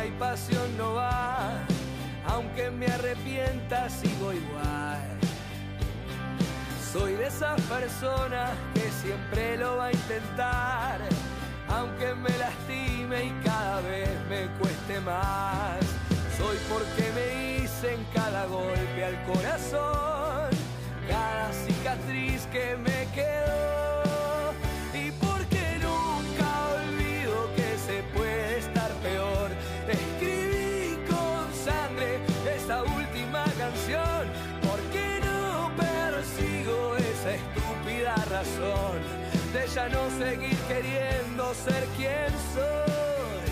Hay pasión no va, aunque me arrepienta sigo igual. Soy de esas personas que siempre lo va a intentar, aunque me lastime y cada vez me cueste más. Soy porque me hice en cada golpe al corazón, cada cicatriz que me ya no seguir queriendo ser quien soy.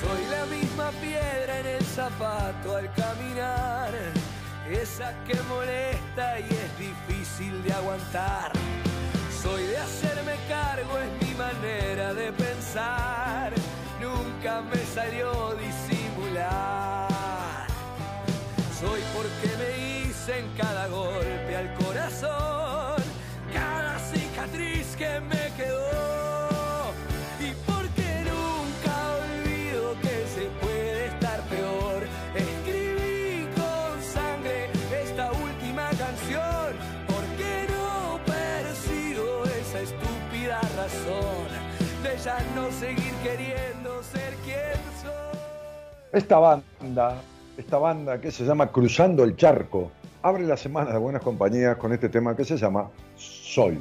Soy la misma piedra en el zapato al caminar, esa que molesta y es difícil de aguantar. Soy de hacerme cargo, es mi manera de pensar. Nunca me salió disimular. Soy porque me hice en cada Esta banda, esta banda que se llama Cruzando el Charco, abre la semana de buenas compañías con este tema que se llama Soy.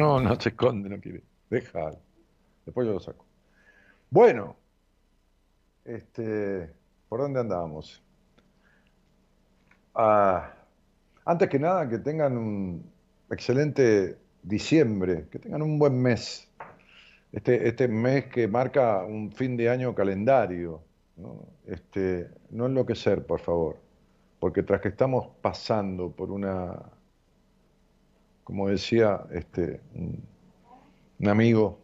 No, no se esconde, no quiere. Deja. Después yo lo saco. Bueno, este, ¿por dónde andábamos? Ah, antes que nada, que tengan un excelente diciembre, que tengan un buen mes. Este, este mes que marca un fin de año calendario. ¿no? Este, no enloquecer, por favor, porque tras que estamos pasando por una como decía este, un, amigo,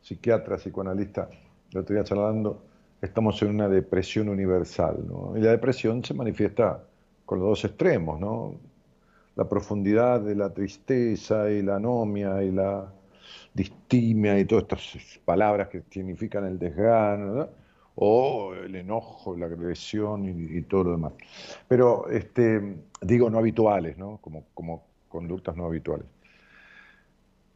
psiquiatra, psicoanalista, otro día charlando, estamos en una depresión universal. Y la depresión se manifiesta con los dos extremos, ¿no? La profundidad de la tristeza y la anomia y la distimia y todas estas palabras que significan el desgano, ¿no? o el enojo, la agresión y, y todo lo demás. Pero, este, digo, no habituales, ¿no? Como, como conductas no habituales.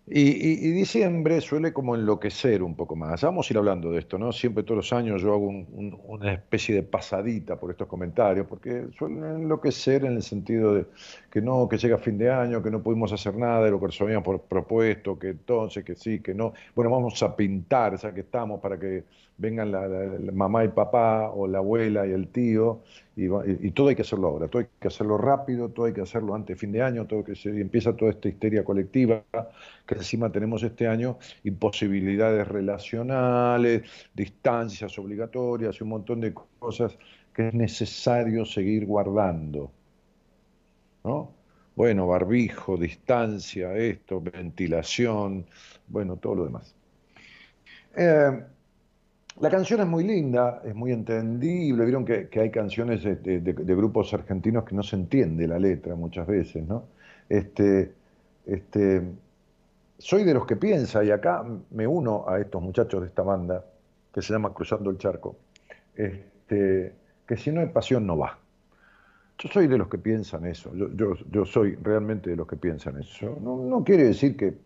Y, diciembre suele como enloquecer un poco más. Vamos a ir hablando de esto, ¿no? Siempre todos los años yo hago un- un- una especie de pasadita por estos comentarios, porque suelen enloquecer en el sentido de que no, que llega fin de año, que no pudimos hacer nada de lo que nos habíamos propuesto, que entonces, que sí, que no. Bueno, vamos a pintar, ya que estamos, para que vengan la, mamá y papá, o la abuela y el tío, y, todo hay que hacerlo ahora, todo hay que hacerlo rápido, todo hay que hacerlo antes de fin de año, todo que se, y empieza toda esta histeria colectiva que encima tenemos este año, imposibilidades relacionales, distancias obligatorias y un montón de cosas que es necesario seguir guardando. ¿No? Bueno, barbijo, distancia, esto, ventilación, bueno, todo lo demás. Eh, la canción es muy linda, es muy entendible. Vieron que, hay canciones de, grupos argentinos que no se entiende la letra muchas veces, ¿no? Este, este, soy de los que piensa, y acá me uno a estos muchachos de esta banda, que se llama Cruzando el Charco, este, que si no hay pasión no va. Yo soy de los que piensan eso, yo, soy realmente de los que piensan eso. No, quiere decir que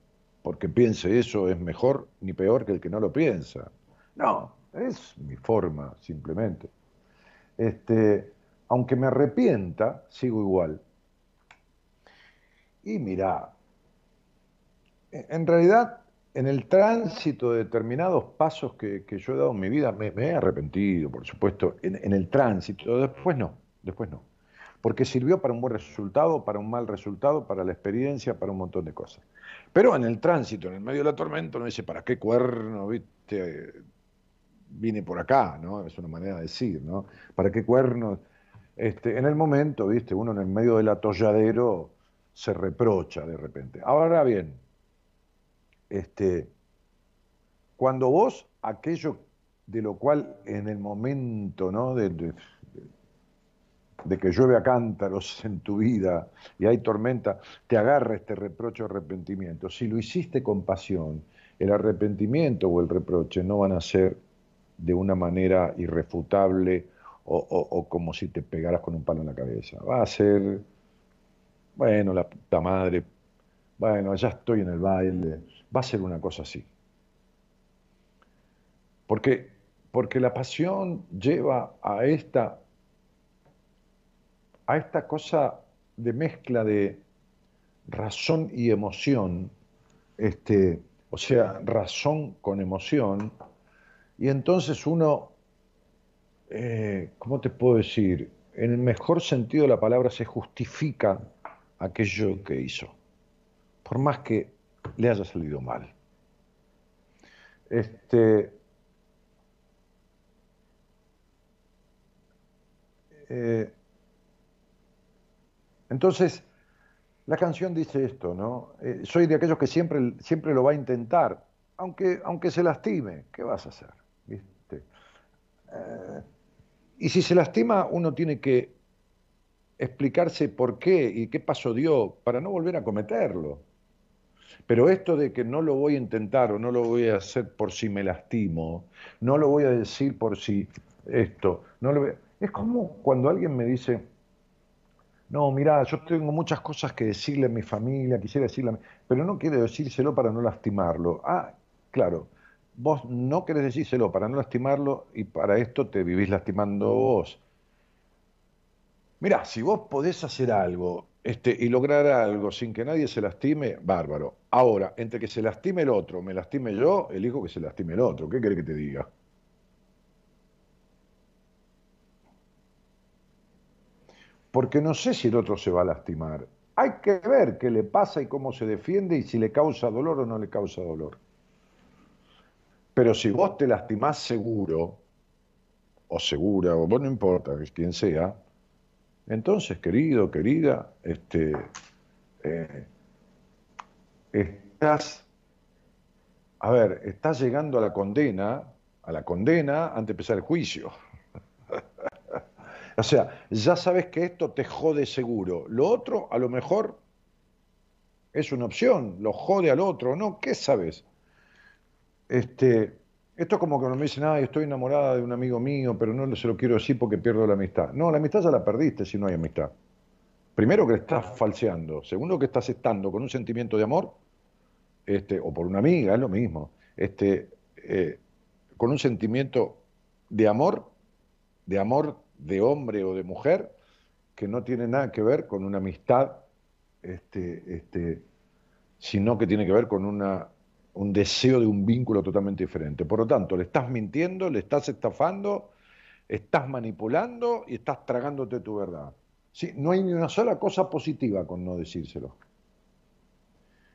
porque piense eso es mejor ni peor que el que no lo piensa. No, es mi forma, simplemente. Este, aunque me arrepienta, sigo igual. Y mira, en realidad, en el tránsito de determinados pasos que, yo he dado en mi vida, me, he arrepentido, por supuesto, en el tránsito, después no, después no porque sirvió para un buen resultado, para un mal resultado, para la experiencia, para un montón de cosas. Pero en el tránsito, en el medio de la tormenta, uno dice, ¿para qué cuerno, viste? Vine por acá, ¿no? Es una manera de decir, ¿no? ¿Para qué cuerno? Este, en el momento, viste, uno en el medio del atolladero se reprocha de repente. Ahora bien, este, cuando vos aquello de lo cual en el momento, ¿no? de, que llueve a cántaros en tu vida y hay tormenta, te agarra este reproche o arrepentimiento. Si lo hiciste con pasión, el arrepentimiento o el reproche no van a ser de una manera irrefutable o, como si te pegaras con un palo en la cabeza. Va a ser, bueno, la puta madre, bueno, ya estoy en el baile, va a ser una cosa así. Porque, porque la pasión lleva a esta a esta cosa de mezcla de razón y emoción, este, o sea, razón con emoción, y entonces uno, eh, ¿cómo te puedo decir? En el mejor sentido de la palabra se justifica aquello que hizo, por más que le haya salido mal. Este, eh, entonces, la canción dice esto, ¿no? Eh, soy de aquellos que siempre, siempre lo va a intentar, aunque, aunque se lastime, ¿qué vas a hacer? ¿Viste? Eh, y si se lastima, uno tiene que explicarse por qué y qué pasó dio para no volver a cometerlo. Pero esto de que no lo voy a intentar o no lo voy a hacer por si me lastimo, no lo voy a decir por si esto, no lo es como cuando alguien me dice, no, mira, yo tengo muchas cosas que decirle a mi familia, quisiera decirle a mi... pero no quiero decírselo para no lastimarlo. Ah, claro, vos no querés decírselo para no lastimarlo y para esto te vivís lastimando vos. Mirá, si vos podés hacer algo este, y lograr algo sin que nadie se lastime, bárbaro. Ahora, entre que se lastime el otro, me lastime yo, elijo que se lastime el otro. ¿Qué querés que te diga? Porque no sé si el otro se va a lastimar. Hay que ver qué le pasa y cómo se defiende y si le causa dolor o no le causa dolor. Pero si vos te lastimás seguro, o segura, o vos no importa quién sea, entonces, querido, querida, este, eh, estás, a ver, estás llegando a la condena, a la condena antes de empezar el juicio. O sea, ya sabes que esto te jode seguro. Lo otro, a lo mejor, es una opción, lo jode al otro, ¿no? ¿Qué sabes? Este, esto es como que me dicen, ay, estoy enamorada de un amigo mío, pero no se lo quiero decir porque pierdo la amistad. No, la amistad ya la perdiste si no hay amistad. Primero que estás falseando, segundo que estás estando con un sentimiento de amor, este, o por una amiga, es lo mismo, este, eh, con un sentimiento de amor, de amor de hombre o de mujer que no tiene nada que ver con una amistad este, este, sino que tiene que ver con una, un deseo de un vínculo totalmente diferente. Por lo tanto, le estás mintiendo, le estás estafando, estás manipulando y estás tragándote tu verdad. ¿Sí? No hay ni una sola cosa positiva con no decírselo.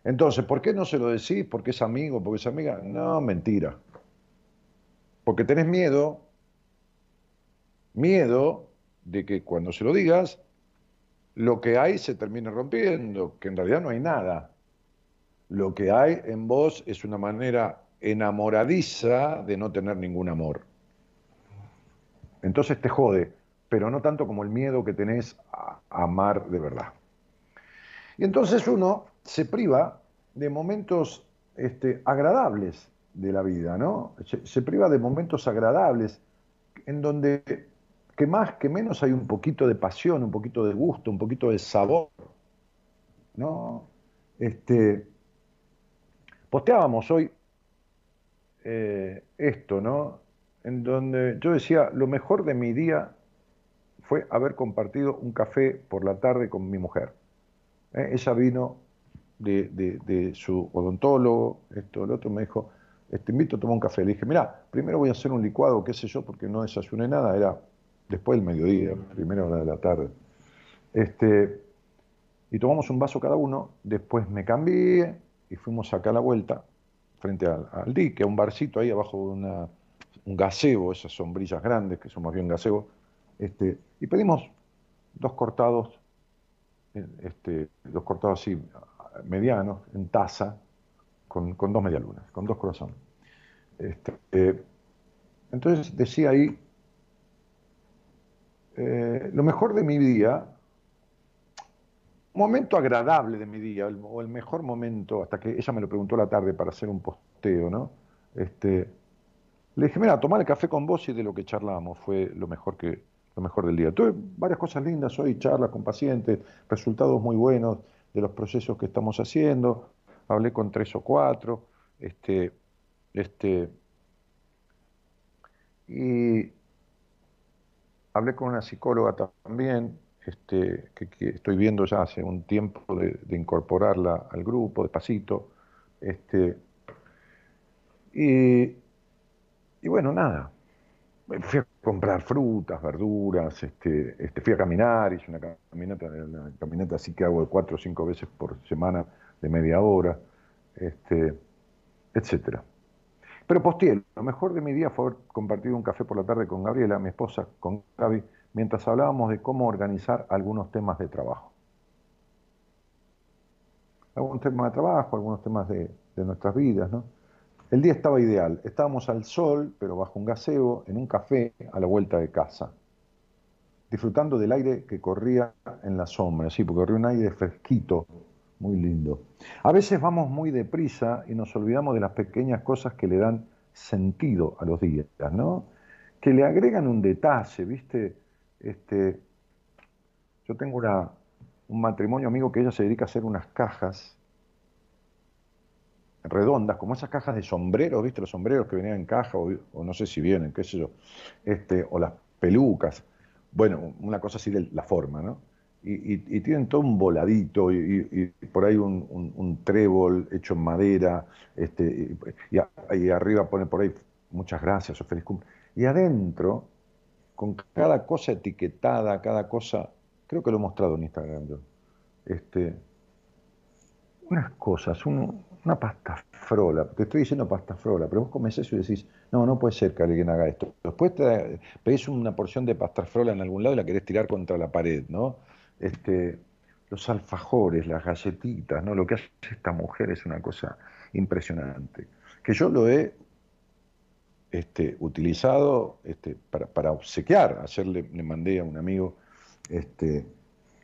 Entonces, ¿por qué no se lo decís? Porque es amigo, porque es amiga. No, mentira. Porque tenés miedo, miedo de que cuando se lo digas, lo que hay se termine rompiendo, que en realidad no hay nada. Lo que hay en vos es una manera enamoradiza de no tener ningún amor. Entonces te jode, pero no tanto como el miedo que tenés a amar de verdad. Y entonces uno se priva de momentos este, agradables de la vida, ¿no? Se, priva de momentos agradables en donde que más que menos hay un poquito de pasión, un poquito de gusto, un poquito de sabor, ¿no? Este, posteábamos hoy eh, esto, ¿no? En donde yo decía, lo mejor de mi día fue haber compartido un café por la tarde con mi mujer. ¿eh? Ella vino de, su odontólogo, esto, el otro, me dijo, te este, invito a tomar un café. Le dije, mira, primero voy a hacer un licuado, qué sé yo, porque no desayuné nada, era después del mediodía, primera hora de la tarde. Este, y tomamos un vaso cada uno, después me cambié y fuimos acá a la vuelta, frente al, dique, a un barcito ahí abajo de una, un gazebo, esas sombrillas grandes, que son más bien gazebo, este, y pedimos dos cortados, eh, este, dos cortados así medianos, en taza, con, dos medialunas, con dos corazones. Este, eh, entonces decía ahí, eh, lo mejor de mi día, momento agradable de mi día, o el mejor momento, hasta que ella me lo preguntó la tarde para hacer un posteo, ¿no? Este, le dije, mira, tomar el café con vos y de lo que charlamos fue lo mejor que lo mejor del día. Tuve varias cosas lindas hoy, charlas con pacientes, resultados muy buenos, de los procesos que estamos haciendo, hablé con tres o cuatro, este, este, y hablé con una psicóloga también, este, que, estoy viendo ya hace un tiempo de, incorporarla al grupo, despacito, este, y, bueno, nada, fui a comprar frutas, verduras, este, este, fui a caminar, hice una caminata, una caminata así que hago cuatro o cinco veces por semana de media hora, este, etcétera. Pero postiel, lo mejor de mi día fue haber compartido un café por la tarde con Gabriela, mi esposa, con Gaby, mientras hablábamos de cómo organizar algunos temas de trabajo. Algunos temas de trabajo, algunos temas de, de nuestras vidas, ¿no? El día estaba ideal. Estábamos al sol, pero bajo un gaseo, en un café a la vuelta de casa, disfrutando del aire que corría en la sombra, sí, porque corría un aire fresquito, muy lindo. A veces vamos muy deprisa y nos olvidamos de las pequeñas cosas que le dan sentido a los días, ¿no? Que le agregan un detalle, ¿viste? Este, yo tengo una, un matrimonio amigo que ella se dedica a hacer unas cajas redondas, como esas cajas de sombreros, ¿viste? Los sombreros que venían en caja, o, no sé si vienen, qué sé yo, este, o las pelucas. Bueno, una cosa así de la forma, ¿no? Y, tienen todo un voladito y, por ahí un, trébol hecho en madera, este, y, arriba pone por ahí muchas gracias o feliz cumple. Y adentro, con cada cosa etiquetada, cada cosa, creo que lo he mostrado en Instagram yo, este, unas cosas, un, una pasta frola, te estoy diciendo pasta frola, pero vos comes eso y decís, no, no puede ser que alguien haga esto. Después te pedís una porción de pasta frola en algún lado y la querés tirar contra la pared, ¿no? Este, los alfajores, las galletitas, ¿no? Lo que hace esta mujer es una cosa impresionante. Que yo lo he este, utilizado este, para, obsequiar. Ayer le, mandé a un amigo este,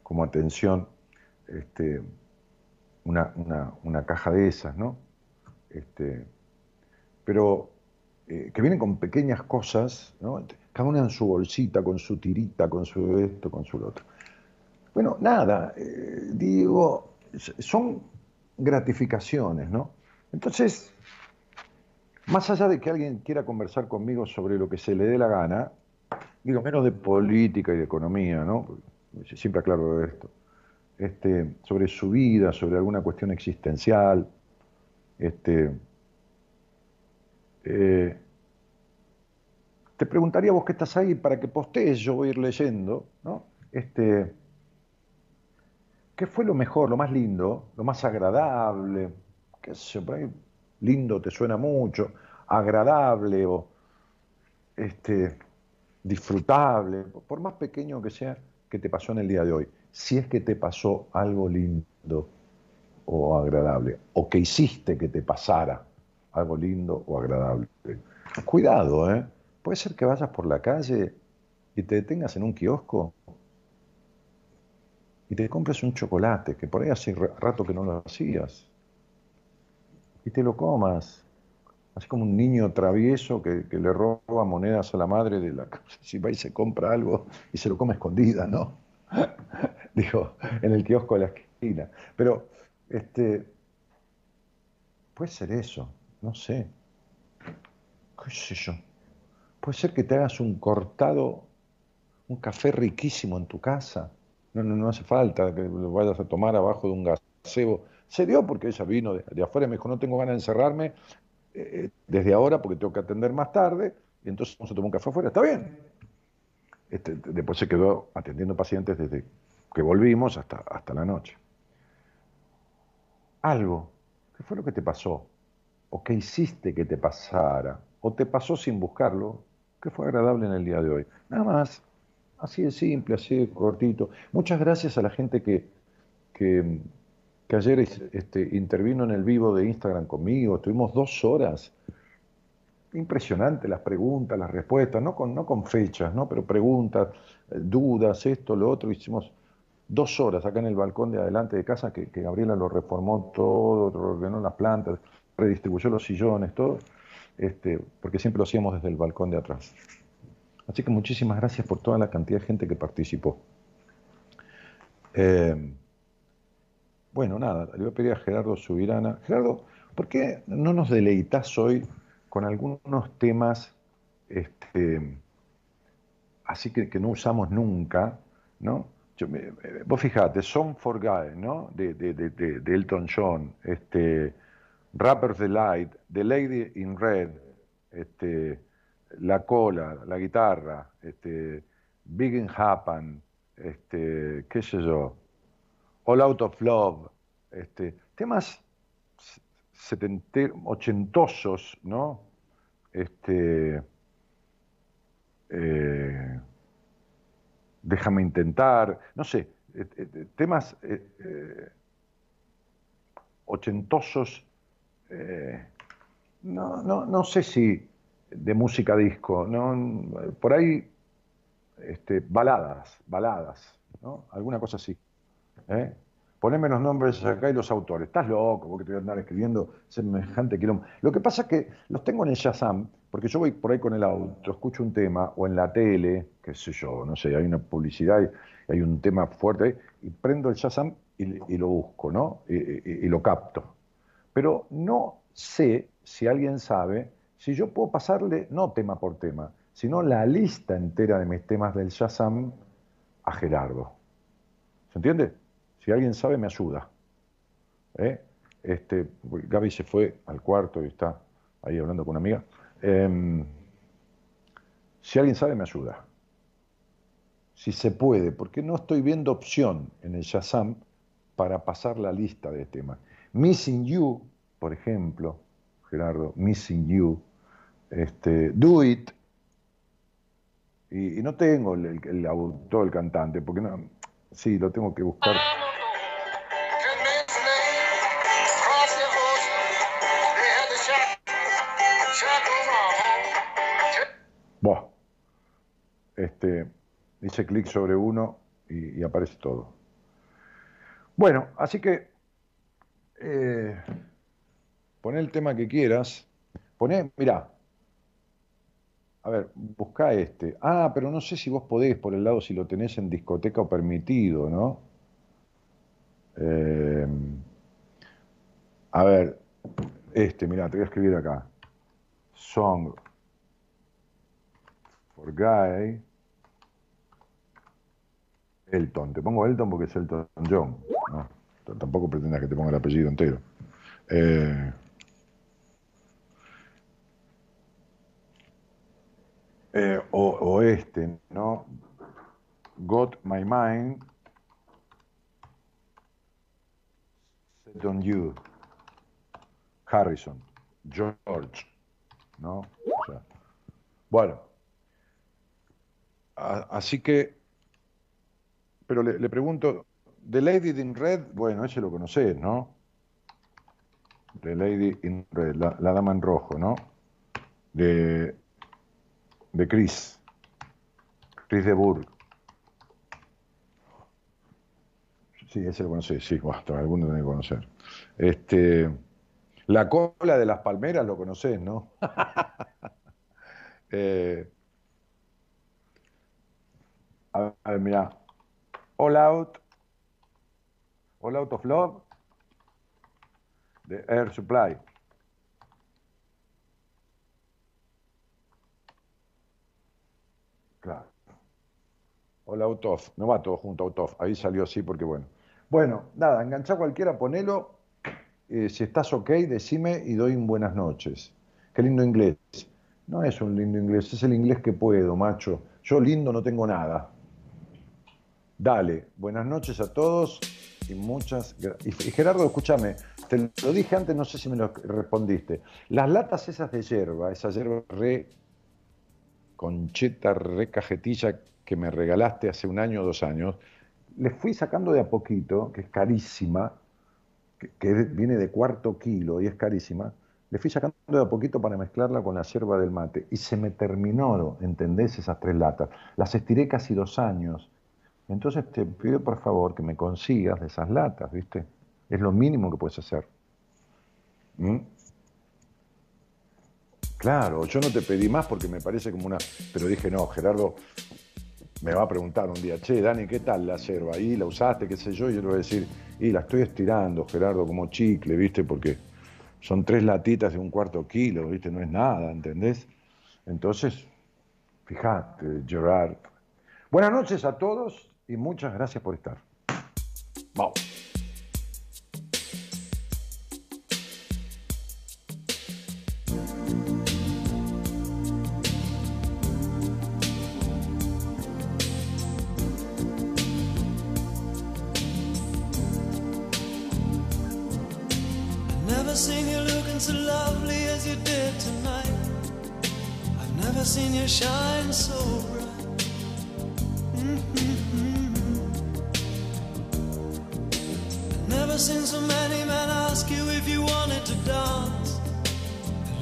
como atención este, una, caja de esas, ¿no? Este, pero eh, que vienen con pequeñas cosas, ¿no? cada una en su bolsita, con su tirita, con su esto, con su otro. Bueno, nada, eh, digo, son gratificaciones, ¿no? Entonces, más allá de que alguien quiera conversar conmigo sobre lo que se le dé la gana, digo, menos de política y de economía, ¿no? Siempre aclaro esto. este, sobre su vida, sobre alguna cuestión existencial. Este, eh, te preguntaría vos que estás ahí para que postees, yo voy a ir leyendo, ¿no? Este, ¿Qué fue lo mejor, lo más lindo, lo más agradable? ¿Qué sé por ahí lindo te suena mucho, agradable o este, disfrutable, por más pequeño que sea, que te pasó en el día de hoy. Si es que te pasó algo lindo o agradable, o que hiciste que te pasara algo lindo o agradable. Cuidado, ¿eh? Puede ser que vayas por la calle y te detengas en un kiosco y te compres un chocolate, que por ahí hace rato que no lo hacías, y te lo comas así como un niño travieso que, le roba monedas a la madre de la casa, si va y se compra algo y se lo come escondida, ¿no? Digo, en el kiosco de la esquina. Pero, este, puede ser eso, no sé. ¿Qué sé yo? Puede ser que te hagas un cortado, un café riquísimo en tu casa. No, no, no hace falta que lo vayas a tomar abajo de un gazebo. Se dio porque ella vino de, afuera y me dijo, no tengo ganas de encerrarme, eh, desde ahora porque tengo que atender más tarde, y entonces vamos a tomar un café afuera, está bien. Este, después se quedó atendiendo pacientes desde que volvimos hasta, hasta la noche. Algo, ¿qué fue lo que te pasó? ¿O qué hiciste que te pasara? ¿O te pasó sin buscarlo? ¿Qué fue agradable en el día de hoy? Nada más, así de simple, así de cortito. Muchas gracias a la gente que, que ayer este, intervino en el vivo de Instagram conmigo, estuvimos dos horas. Impresionante las preguntas, las respuestas, no con, no con fechas, ¿no? pero preguntas, eh, dudas, esto, lo otro. Hicimos dos horas acá en el balcón de adelante de casa, que, Gabriela lo reformó todo, ordenó las plantas, redistribuyó los sillones, todo, este, porque siempre lo hacíamos desde el balcón de atrás. Así que muchísimas gracias por toda la cantidad de gente que participó. Eh, bueno, nada, le voy a pedir a Gerardo Subirana. Gerardo, ¿por qué no nos deleitas hoy con algunos temas este, así que, no usamos nunca, ¿no? vos fijate, Song for Guy, ¿no? De, de, Elton John, este, Rapper's Delight, The Lady in Red, este, La Cola, la guitarra, este, Big in Happen, este, qué sé yo, All Out of Love, este, temas ochentosos, ¿no? Este, eh, déjame intentar, no sé, eh, eh, temas ochentosos, no, no, no, sé si de música disco, ¿no? por ahí este, baladas, baladas, ¿no? alguna cosa así. ¿eh? Poneme los nombres acá y los autores. Estás loco, porque te voy a andar escribiendo semejante quilombo. Lo que pasa es que los tengo en el Shazam, porque yo voy por ahí con el auto, escucho un tema, o en la tele, qué sé yo, no sé, hay una publicidad y hay un tema fuerte, y prendo el Shazam y, lo busco, ¿no? y lo capto. Pero no sé si alguien sabe si yo puedo pasarle, no tema por tema, sino la lista entera de mis temas del Shazam a Gerardo. ¿Se entiende? Si alguien sabe, me ayuda. ¿Eh? Este, Gaby se fue al cuarto y está ahí hablando con una amiga. Em, si alguien sabe, me ayuda. Si se puede, porque no estoy viendo opción en el Shazam para pasar la lista de temas. Missing You, por ejemplo, Gerardo, Missing You, este, Do It, y, no tengo el, el, el cantante, porque no, sí, lo tengo que buscar. este, hice clic sobre uno y, aparece todo. Bueno, así que eh, poné el tema que quieras. Poné, mirá, a ver, busca este. Ah, pero no sé si vos podés por el lado si lo tenés en discoteca o permitido, ¿no? Eh, a ver, este, mirá, te voy a escribir acá. Song for Guy. Elton. Te pongo Elton porque es Elton John. ¿no? Tampoco pretendas que te ponga el apellido entero. Eh, eh, o, este, ¿no? Got My Mind Set on You. Harrison. George. ¿No? Bueno. Así que, pero le, le pregunto, The Lady in Red, bueno, ese lo conocés, ¿no? The Lady in Red, la, la dama en rojo, ¿no? De, de Chris. Chris de Burgh. Sí, ese lo conocés, sí, basta, alguno tiene que conocer. Este, la cola de las palmeras lo conocés, ¿no? Eh, a ver, mira. All Out. All Out of Love. De Air Supply. Claro. All Out of. No va todo junto, Out of. Ahí salió así porque bueno. Bueno, nada, enganchá cualquiera, ponelo. Eh, si estás ok, decime y doy un buenas noches. Qué lindo inglés. No es un lindo inglés, es el inglés que puedo, macho. Yo lindo no tengo nada. Dale, buenas noches a todos y muchas gracias. Y Gerardo, escúchame, te lo dije antes, no sé si me lo respondiste. Las latas esas de hierba, esa hierba re concheta, re cajetilla que me regalaste hace un año o dos años, les fui sacando de a poquito, que es carísima, que, viene de cuarto kilo y es carísima, le fui sacando de a poquito para mezclarla con la yerba del mate y se me terminó, ¿entendés? Esas tres latas. Las estiré casi dos años. Entonces te pido por favor que me consigas de esas latas, ¿viste? Es lo mínimo que puedes hacer. ¿Mm? Claro, yo no te pedí más porque me parece como una... Pero dije, no, Gerardo me va a preguntar un día, che, Dani, ¿qué tal la yerba? ¿Y la usaste, qué sé yo? Y yo le voy a decir, y la estoy estirando, Gerardo, como chicle, ¿viste? Porque son tres latitas de un cuarto kilo, ¿viste? No es nada, ¿entendés? Entonces, fíjate, Gerard. Buenas noches a todos y muchas gracias por estar. Vamos. Shine so bright. Mhm. Never seen so many men ask you if you wanted to dance.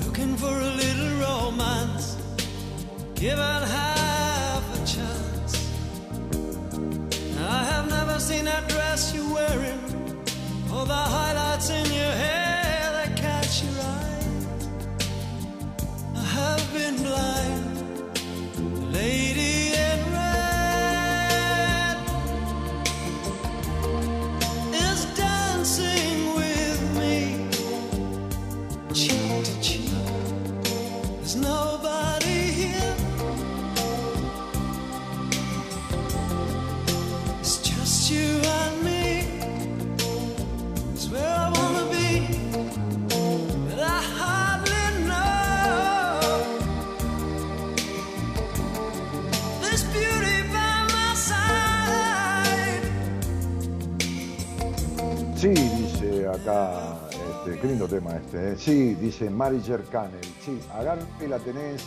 Looking for a little romance, Give given half a chance. I have never seen that dress you're wearing, or the acá, este, qué lindo tema este. ¿eh? Sí, dice Mariger Canel. Sí, Agarpe la tenés,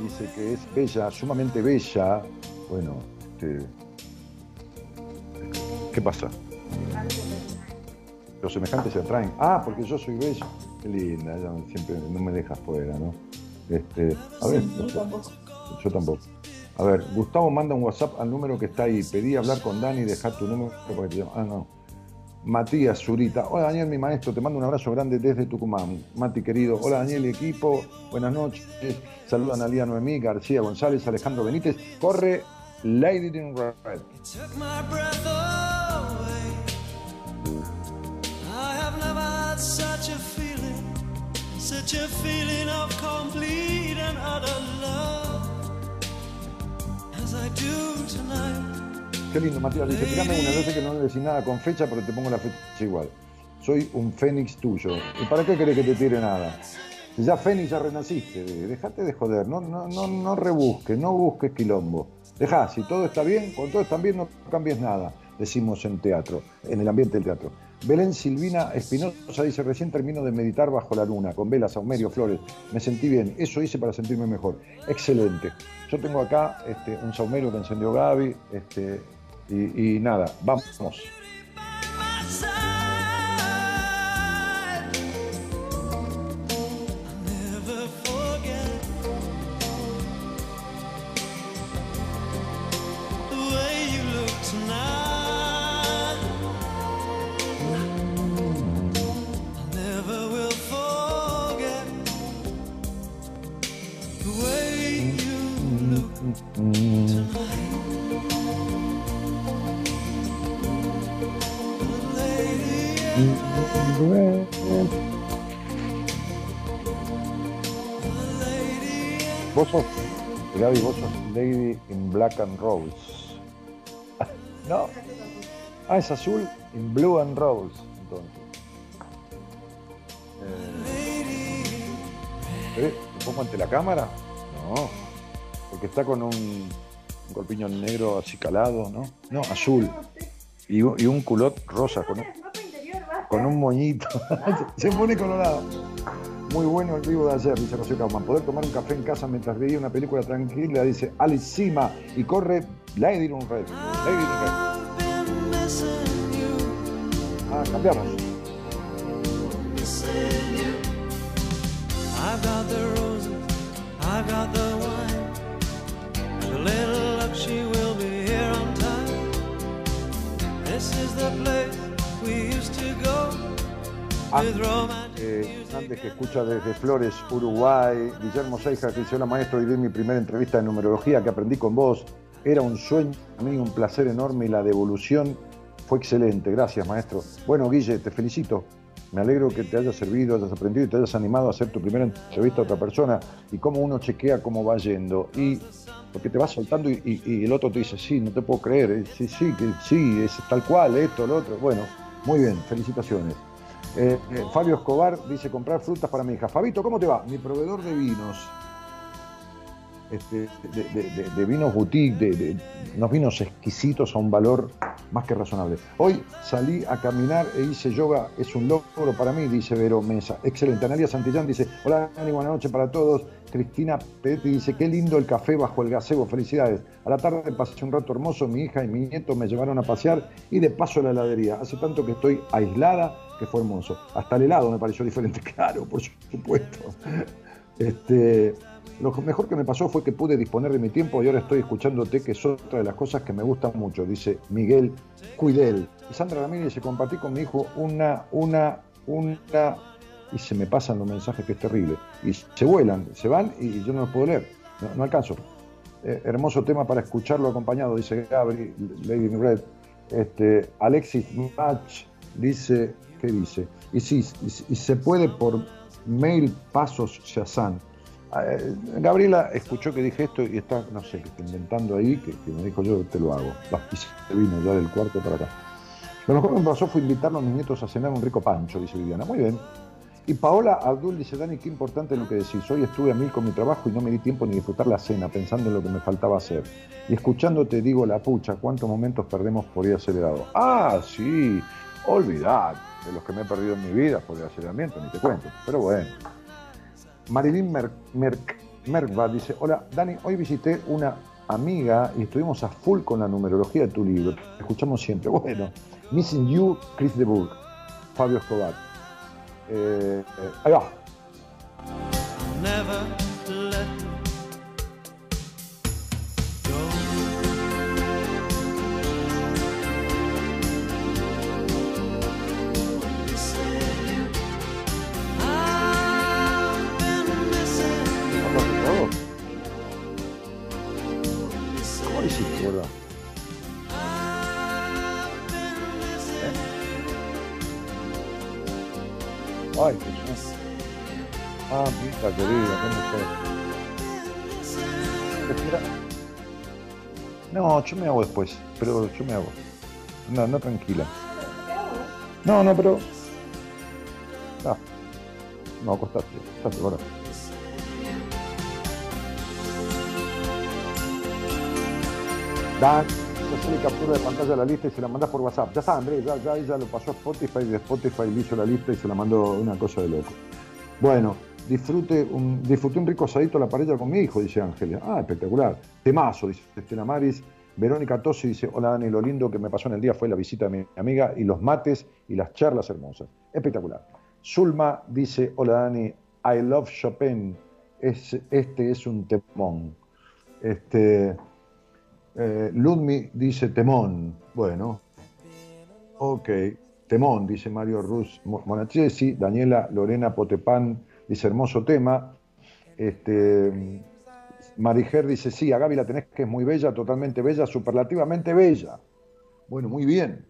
dice que es bella, sumamente bella. Bueno, este, ¿qué pasa? Los semejantes se atraen. Ah, porque yo soy bella. Qué linda, ella siempre no me deja fuera, ¿no? Este, a ver, yo tampoco. A ver, Gustavo manda un WhatsApp al número que está ahí. Pedí hablar con Dani y dejar tu número para que te llame. Ah, no. Matías Zurita. Hola Daniel, mi maestro, te mando un abrazo grande desde Tucumán. Mati querido. Hola Daniel y equipo. Buenas noches. Saludan a Lía Noemí, García González, Alejandro Benítez. Corre Lady in Red. such a feeling of complete and utter love as I do tonight. Qué lindo, Matías. Dice, tirame una. Yo que no decís nada con fecha, pero te pongo la fecha igual. Soy un fénix tuyo. ¿Y para qué querés que te tire nada? Si ya fénix ya renaciste, dejate de joder, no, no, no, no rebusques, no busques quilombo. Dejá, si todo está bien, cuando todo está bien no cambies nada, decimos en teatro, en el ambiente del teatro. Belén Silvina Espinosa dice, recién termino de meditar bajo la luna, con velas, saumerio, flores. Me sentí bien, eso hice para sentirme mejor. Excelente. Yo tengo acá este, un saumerio que encendió Gaby, este, y, y nada, vamos. Black and Rose. no. Ah, es azul in Blue and Rose, entonces. Eh, ¿eh? ¿Te pongo ante la cámara? No. Porque está con un, un corpiño negro así calado, ¿no? No, azul. Y, un- y un culot rosa con un, con un moñito. Se pone colorado. Muy bueno el vivo de ayer, dice Rocío Kaufman. Poder tomar un café en casa mientras veía una película tranquila, dice Alice Sima. Y corre Lady in Red. Lady Red. Ah, cambiamos. got the roses, I've got the wine, a little Ah, eh. Hernández que escucha desde Flores, Uruguay. Guillermo Seija que dice, hola maestro, y di mi primera entrevista de numerología que aprendí con vos. Era un sueño, a mí un placer enorme y la devolución fue excelente. Gracias, maestro. Bueno, Guille, te felicito. Me alegro que te haya servido, hayas aprendido y te hayas animado a hacer tu primera entrevista a otra persona y cómo uno chequea cómo va yendo. Y porque te vas soltando y el otro te dice, sí, no te puedo creer, eh, sí, sí, que sí, es tal cual, esto, lo otro. Bueno, muy bien, felicitaciones. Eh, eh, Fabio Escobar dice comprar frutas para mi hija. Fabito, ¿cómo te va? Mi proveedor de vinos. Este, de, de- vinos boutique, de unos vinos exquisitos a un valor más que razonable. Hoy salí a caminar e hice yoga, es un logro para mí, dice Vero Mesa. Excelente. Analia Santillán dice, hola Dani, buenas noches para todos. Cristina Peretti dice, qué lindo el café bajo el gazebo, felicidades. A la tarde pasé un rato hermoso, mi hija y mi nieto me llevaron a pasear y de paso a la heladería. Hace tanto que estoy aislada que fue hermoso. Hasta el helado me pareció diferente, claro, por supuesto. Este, lo mejor que me pasó fue que pude disponer de mi tiempo y ahora estoy escuchándote, que es otra de las cosas que me gustan mucho, dice Miguel Cuidel. Sandra Ramírez dice, compartí con mi hijo una, una, una, y se me pasan los mensajes que es terrible. Y se vuelan, se van y yo no los puedo leer, no, alcanzo. Eh, hermoso tema para escucharlo acompañado, dice Gabri, Lady Red. Este, Alexis Match dice, ¿qué dice? Y sí, y, se puede por mail pasos Shazam. Eh, Gabriela escuchó que dije esto y está, no sé, que está inventando ahí, que, que me dijo yo te lo hago. Se vino ya del cuarto para acá. Lo mejor que me pasó fue invitarlo a mis nietos a cenar un rico pancho, dice Viviana. Muy bien. Y Paola Abdul dice, Dani, qué importante lo que decís. Hoy estuve a mil con mi trabajo y no me di tiempo ni disfrutar la cena, pensando en lo que me faltaba hacer. Y escuchándote digo, la pucha, cuántos momentos perdemos por ir acelerado. Ah, sí, olvidad de los que me he perdido en mi vida por el aceleramiento, ni te cuento. Pero bueno. Marilyn Merck, Merck, Merckba dice, hola, Dani, hoy visité una amiga y estuvimos a full con la numerología de tu libro. Escuchamos siempre. Bueno, Missing You, Chris de Burgh, Fabio Escobar. Eh, eh, yo me hago después, pero yo me hago. No, no tranquila. No, no, pero. No, no acostate, acostate, ahora. Dan, hacerle captura de pantalla a la lista y se la mandas por WhatsApp. Ya está, Andrés, ya, ya ella lo pasó a Spotify, de Spotify le hizo la lista y se la mandó una cosa de loco. Bueno, disfrute un, disfruté un rico asadito a la pareja con mi hijo, dice Ángela. Ah, espectacular. Temazo, dice Estela Maris. Verónica Tosi dice, hola Dani, lo lindo que me pasó en el día fue la visita de mi amiga y los mates y las charlas hermosas. Espectacular. Zulma dice, hola Dani, I love Chopin. Es, este es un temón. Este, eh, Ludmi dice temón. Bueno. Ok. Temón, dice Mario Ruz Monachesi. Daniela Lorena Potepán dice hermoso tema. Este, Mariger dice, sí, a Gaby la tenés que es muy bella, totalmente bella, superlativamente bella. Bueno, muy bien.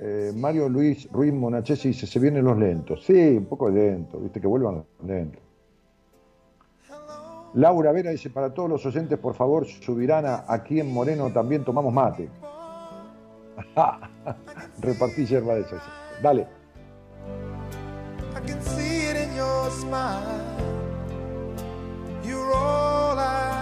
Eh, Mario Luis Ruiz Monachesi dice, se vienen los lentos. Sí, un poco lento, viste, que vuelvan lentos. Laura Vera dice, para todos los oyentes, por favor, subirán a, aquí en Moreno también tomamos mate. Repartí yerba de esa. Dale.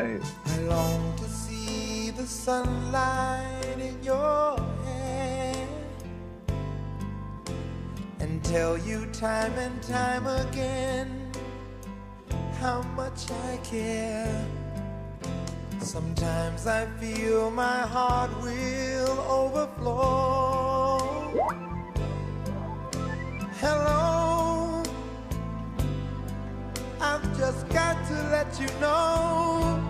Hey. I long to see the sunlight in your hair and tell you time and time again how much I care. Sometimes I feel my heart will overflow. Hello, I've just got to let you know.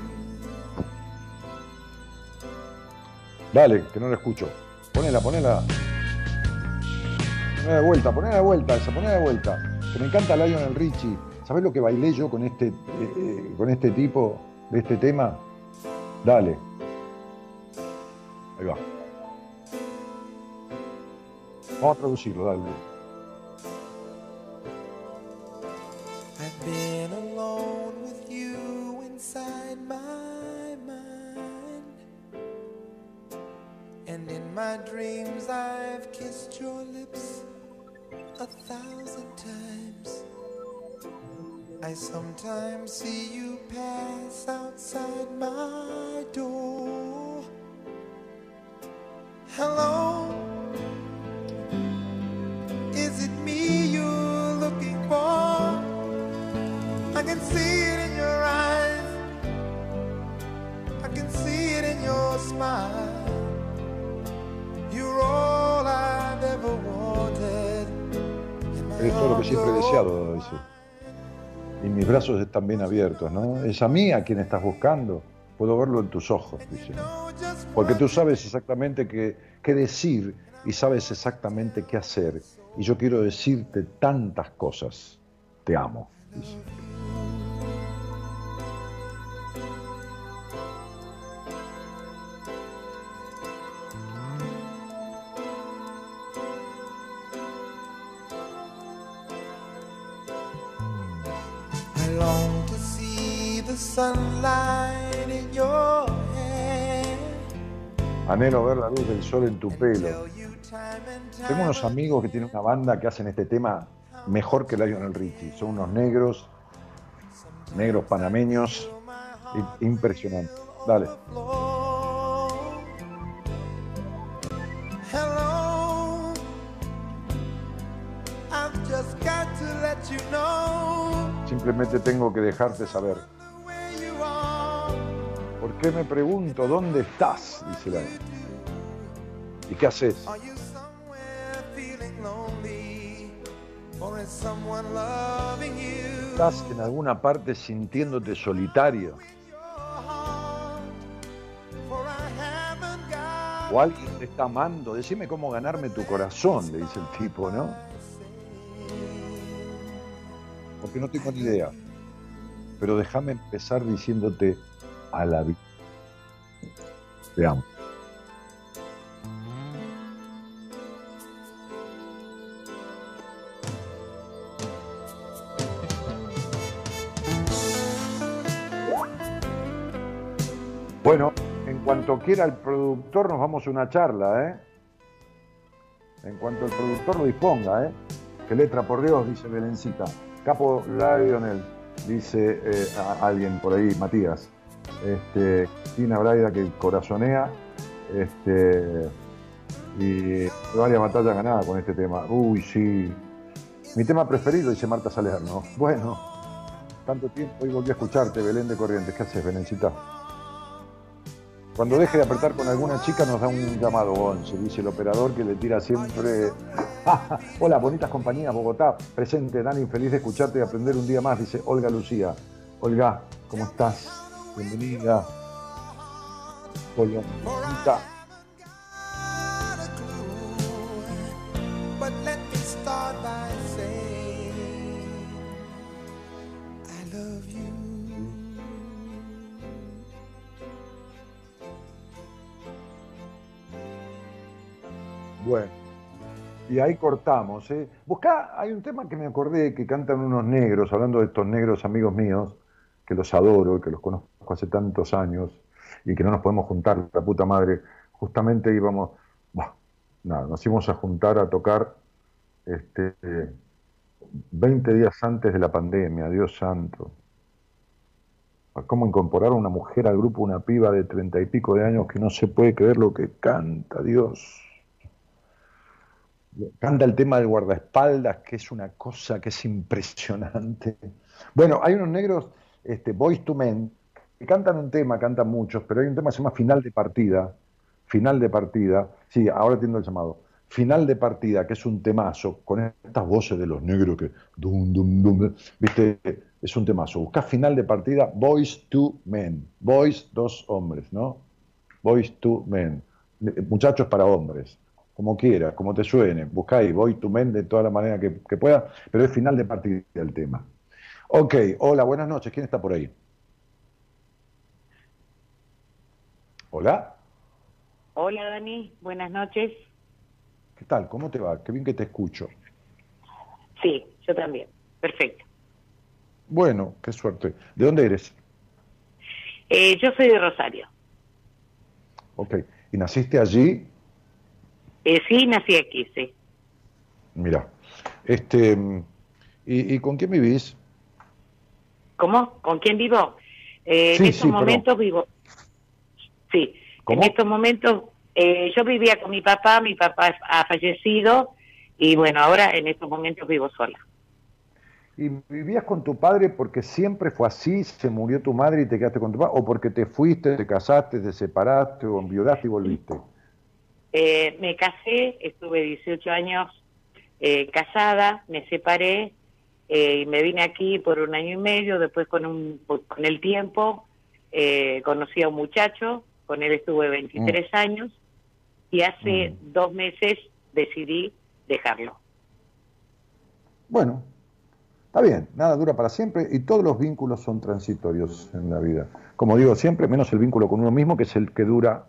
Dale, que no la escucho. Ponela, ponela. Ponela de vuelta, ponela de vuelta, esa, ponela de vuelta. Que me encanta Lionel Richie. ¿Sabés lo que bailé yo con este, eh, eh, con este tipo de este tema? Dale. Ahí va. Vamos a traducirlo, dale. My dreams, I've kissed your lips a thousand times. I sometimes see you pass outside my door. Hello, is it me you're looking for? I can see it in your eyes. I can see it in your smile. You're all I've ever wanted. and my Es todo lo que siempre he deseado, dice. Y mis brazos están bien abiertos, ¿no? Es a mí a quien estás buscando. Puedo verlo en tus ojos, dice. Porque tú sabes exactamente qué, qué decir y sabes exactamente qué hacer. Y yo quiero decirte tantas cosas. Te amo. dice. Long to see the sunlight in your hair. Anhelo ver la luz del sol en tu pelo. Tengo unos amigos que tienen una banda que hacen este tema mejor que Lionel Richie. Son unos negros, negros panameños, i- impresionantes. Dale. Simplemente tengo que dejarte saber. ¿Por qué me pregunto dónde estás? Dice la. ¿Y qué haces? ¿Estás en alguna parte sintiéndote solitario? ¿O alguien te está amando? Decime cómo ganarme tu corazón, le dice el tipo, ¿no? Porque no tengo ni idea. Pero déjame empezar diciéndote a la vida. Te. Bueno, en cuanto quiera el productor nos vamos a una charla, ¿eh? En cuanto el productor lo disponga, ¿eh? ¿Qué letra, por Dios? Dice Belencita. Capo Lionel, dice eh, a- alguien por ahí, Matías. Este, Tina Braida que corazonea. Este, y varias batallas ganadas con este tema. Uy, sí. Mi tema preferido, dice Marta Salerno. Bueno, tanto tiempo y volví a escucharte, Belén de Corrientes. ¿Qué haces, Belencita? Cuando deje de apretar con alguna chica nos da un llamado, Once, dice el operador que le tira siempre. Hola, bonitas compañías, Bogotá, presente, Dani, feliz de escucharte y aprender un día más, dice Olga Lucía. Olga, ¿cómo estás? Bienvenida. Hola, bonita. got a clue. But let me start by saying I love you. Bueno, y ahí cortamos. ¿eh? Buscá, hay un tema que me acordé que cantan unos negros, hablando de estos negros amigos míos, que los adoro que los conozco hace tantos años y que no nos podemos juntar, la puta madre. Justamente íbamos, nada, nos íbamos a juntar a tocar este, 20 días antes de la pandemia, Dios santo. Cómo incorporar a una mujer al grupo, una piba de treinta y pico de años que no se puede creer lo que canta, Dios. Canta el tema del guardaespaldas, que es una cosa que es impresionante. Bueno, hay unos negros, este, Boys to Men, que cantan un tema, cantan muchos, pero hay un tema que se llama Final de Partida. Final de Partida. Sí, ahora entiendo el llamado. Final de Partida, que es un temazo, con estas voces de los negros que. ¿Viste? Es un temazo. Buscá Final de Partida, Boys to Men. Boys, dos hombres, ¿no? Boys to Men. Muchachos para hombres como quieras, como te suene, buscá ahí, voy tu mente de toda la manera que, que pueda, pero es final de partida el tema. Ok, hola, buenas noches, ¿quién está por ahí? Hola, Hola Dani, buenas noches. ¿qué tal? ¿Cómo te va? Qué bien que te escucho. Sí, yo también. Perfecto. Bueno, qué suerte. ¿De dónde eres? Eh, yo soy de Rosario. Ok, ¿y naciste allí? Eh, sí, nací aquí, sí. Mira, este, ¿y, y con quién vivís? ¿Cómo? ¿Con quién vivo? Eh, Sí, en estos sí, pero- momentos vivo. Sí, ¿Cómo? en estos momentos eh, yo vivía con mi papá, mi papá ha fallecido y bueno, ahora en estos momentos vivo sola. ¿Y vivías con tu padre porque siempre fue así, se murió tu madre y te quedaste con tu padre? ¿O porque te fuiste, te casaste, te separaste o enviudaste y volviste? Eh, me casé, estuve 18 años eh, casada, me separé eh, y me vine aquí por un año y medio. Después, con, un, con el tiempo, eh, conocí a un muchacho, con él estuve 23 años y hace Mm. dos meses decidí dejarlo. Bueno, está bien, nada dura para siempre y todos los vínculos son transitorios en la vida. Como digo siempre, menos el vínculo con uno mismo, que es el que dura,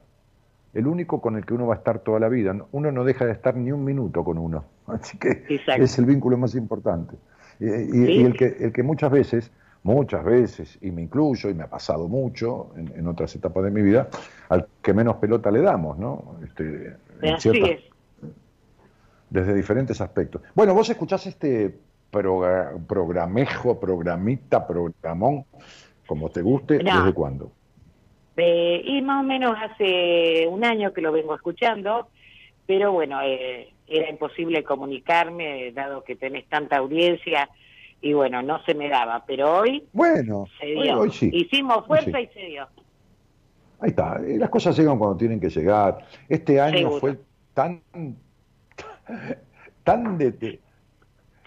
el único con el que uno va a estar toda la vida. Uno no deja de estar ni un minuto con uno, así que Exacto. es el vínculo más importante. Y, y- Sí. y el, que, el que muchas veces, muchas veces, y me incluyo, y me ha pasado mucho en, en otras etapas de mi vida, al que menos pelota le damos, ¿no? Este, en Así ciertas- es. desde diferentes aspectos. Bueno, vos escuchás este proga- programejo, programita, programón, como te guste, No. ¿desde cuándo? Eh, y más o menos hace un año que lo vengo escuchando, pero bueno, eh, era imposible comunicarme, dado que tenés tanta audiencia, y bueno, no se me daba, pero hoy Bueno, se hoy, dio. hoy sí. Hicimos fuerza Sí. y se dio. Ahí está, y las cosas llegan cuando tienen que llegar. Este año Seguro. fue tan, tan de,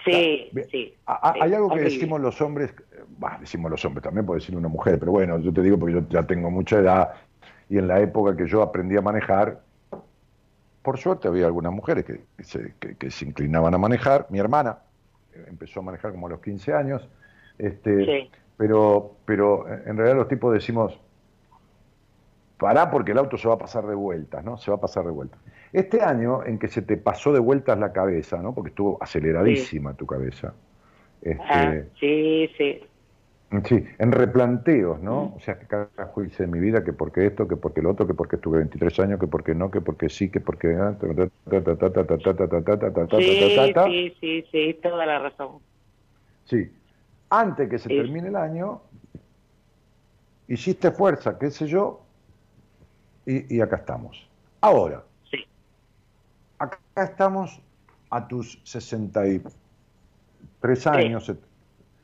Sí, Bien. sí. a- a- sí, hay algo que horrible. decimos los hombres, eh, bah, decimos los hombres, también puede decir una mujer, pero bueno, yo te digo porque yo ya tengo mucha edad y en la época que yo aprendí a manejar, por suerte había algunas mujeres que se, que- que se inclinaban a manejar. Mi hermana eh, empezó a manejar como a los 15 años, este, Sí. pero, pero eh, en realidad los tipos decimos, pará porque el auto se va a pasar de vueltas, ¿no? Se va a pasar de vueltas. Este año en que se te pasó de vueltas la cabeza, ¿no? Porque estuvo aceleradísima tu cabeza. Este, Ah, sí, sí. Sí, en replanteos, ¿no? O sea, que cada juicio de mi vida, que porque esto, que porque lo otro, que porque estuve 23 años, que porque no, que porque sí, que porque... Sí, sí, sí, sí, toda la razón. Sí, antes que se termine el año, hiciste fuerza, qué sé yo, y, y acá estamos. Ahora, sí. acá estamos a tus 63 años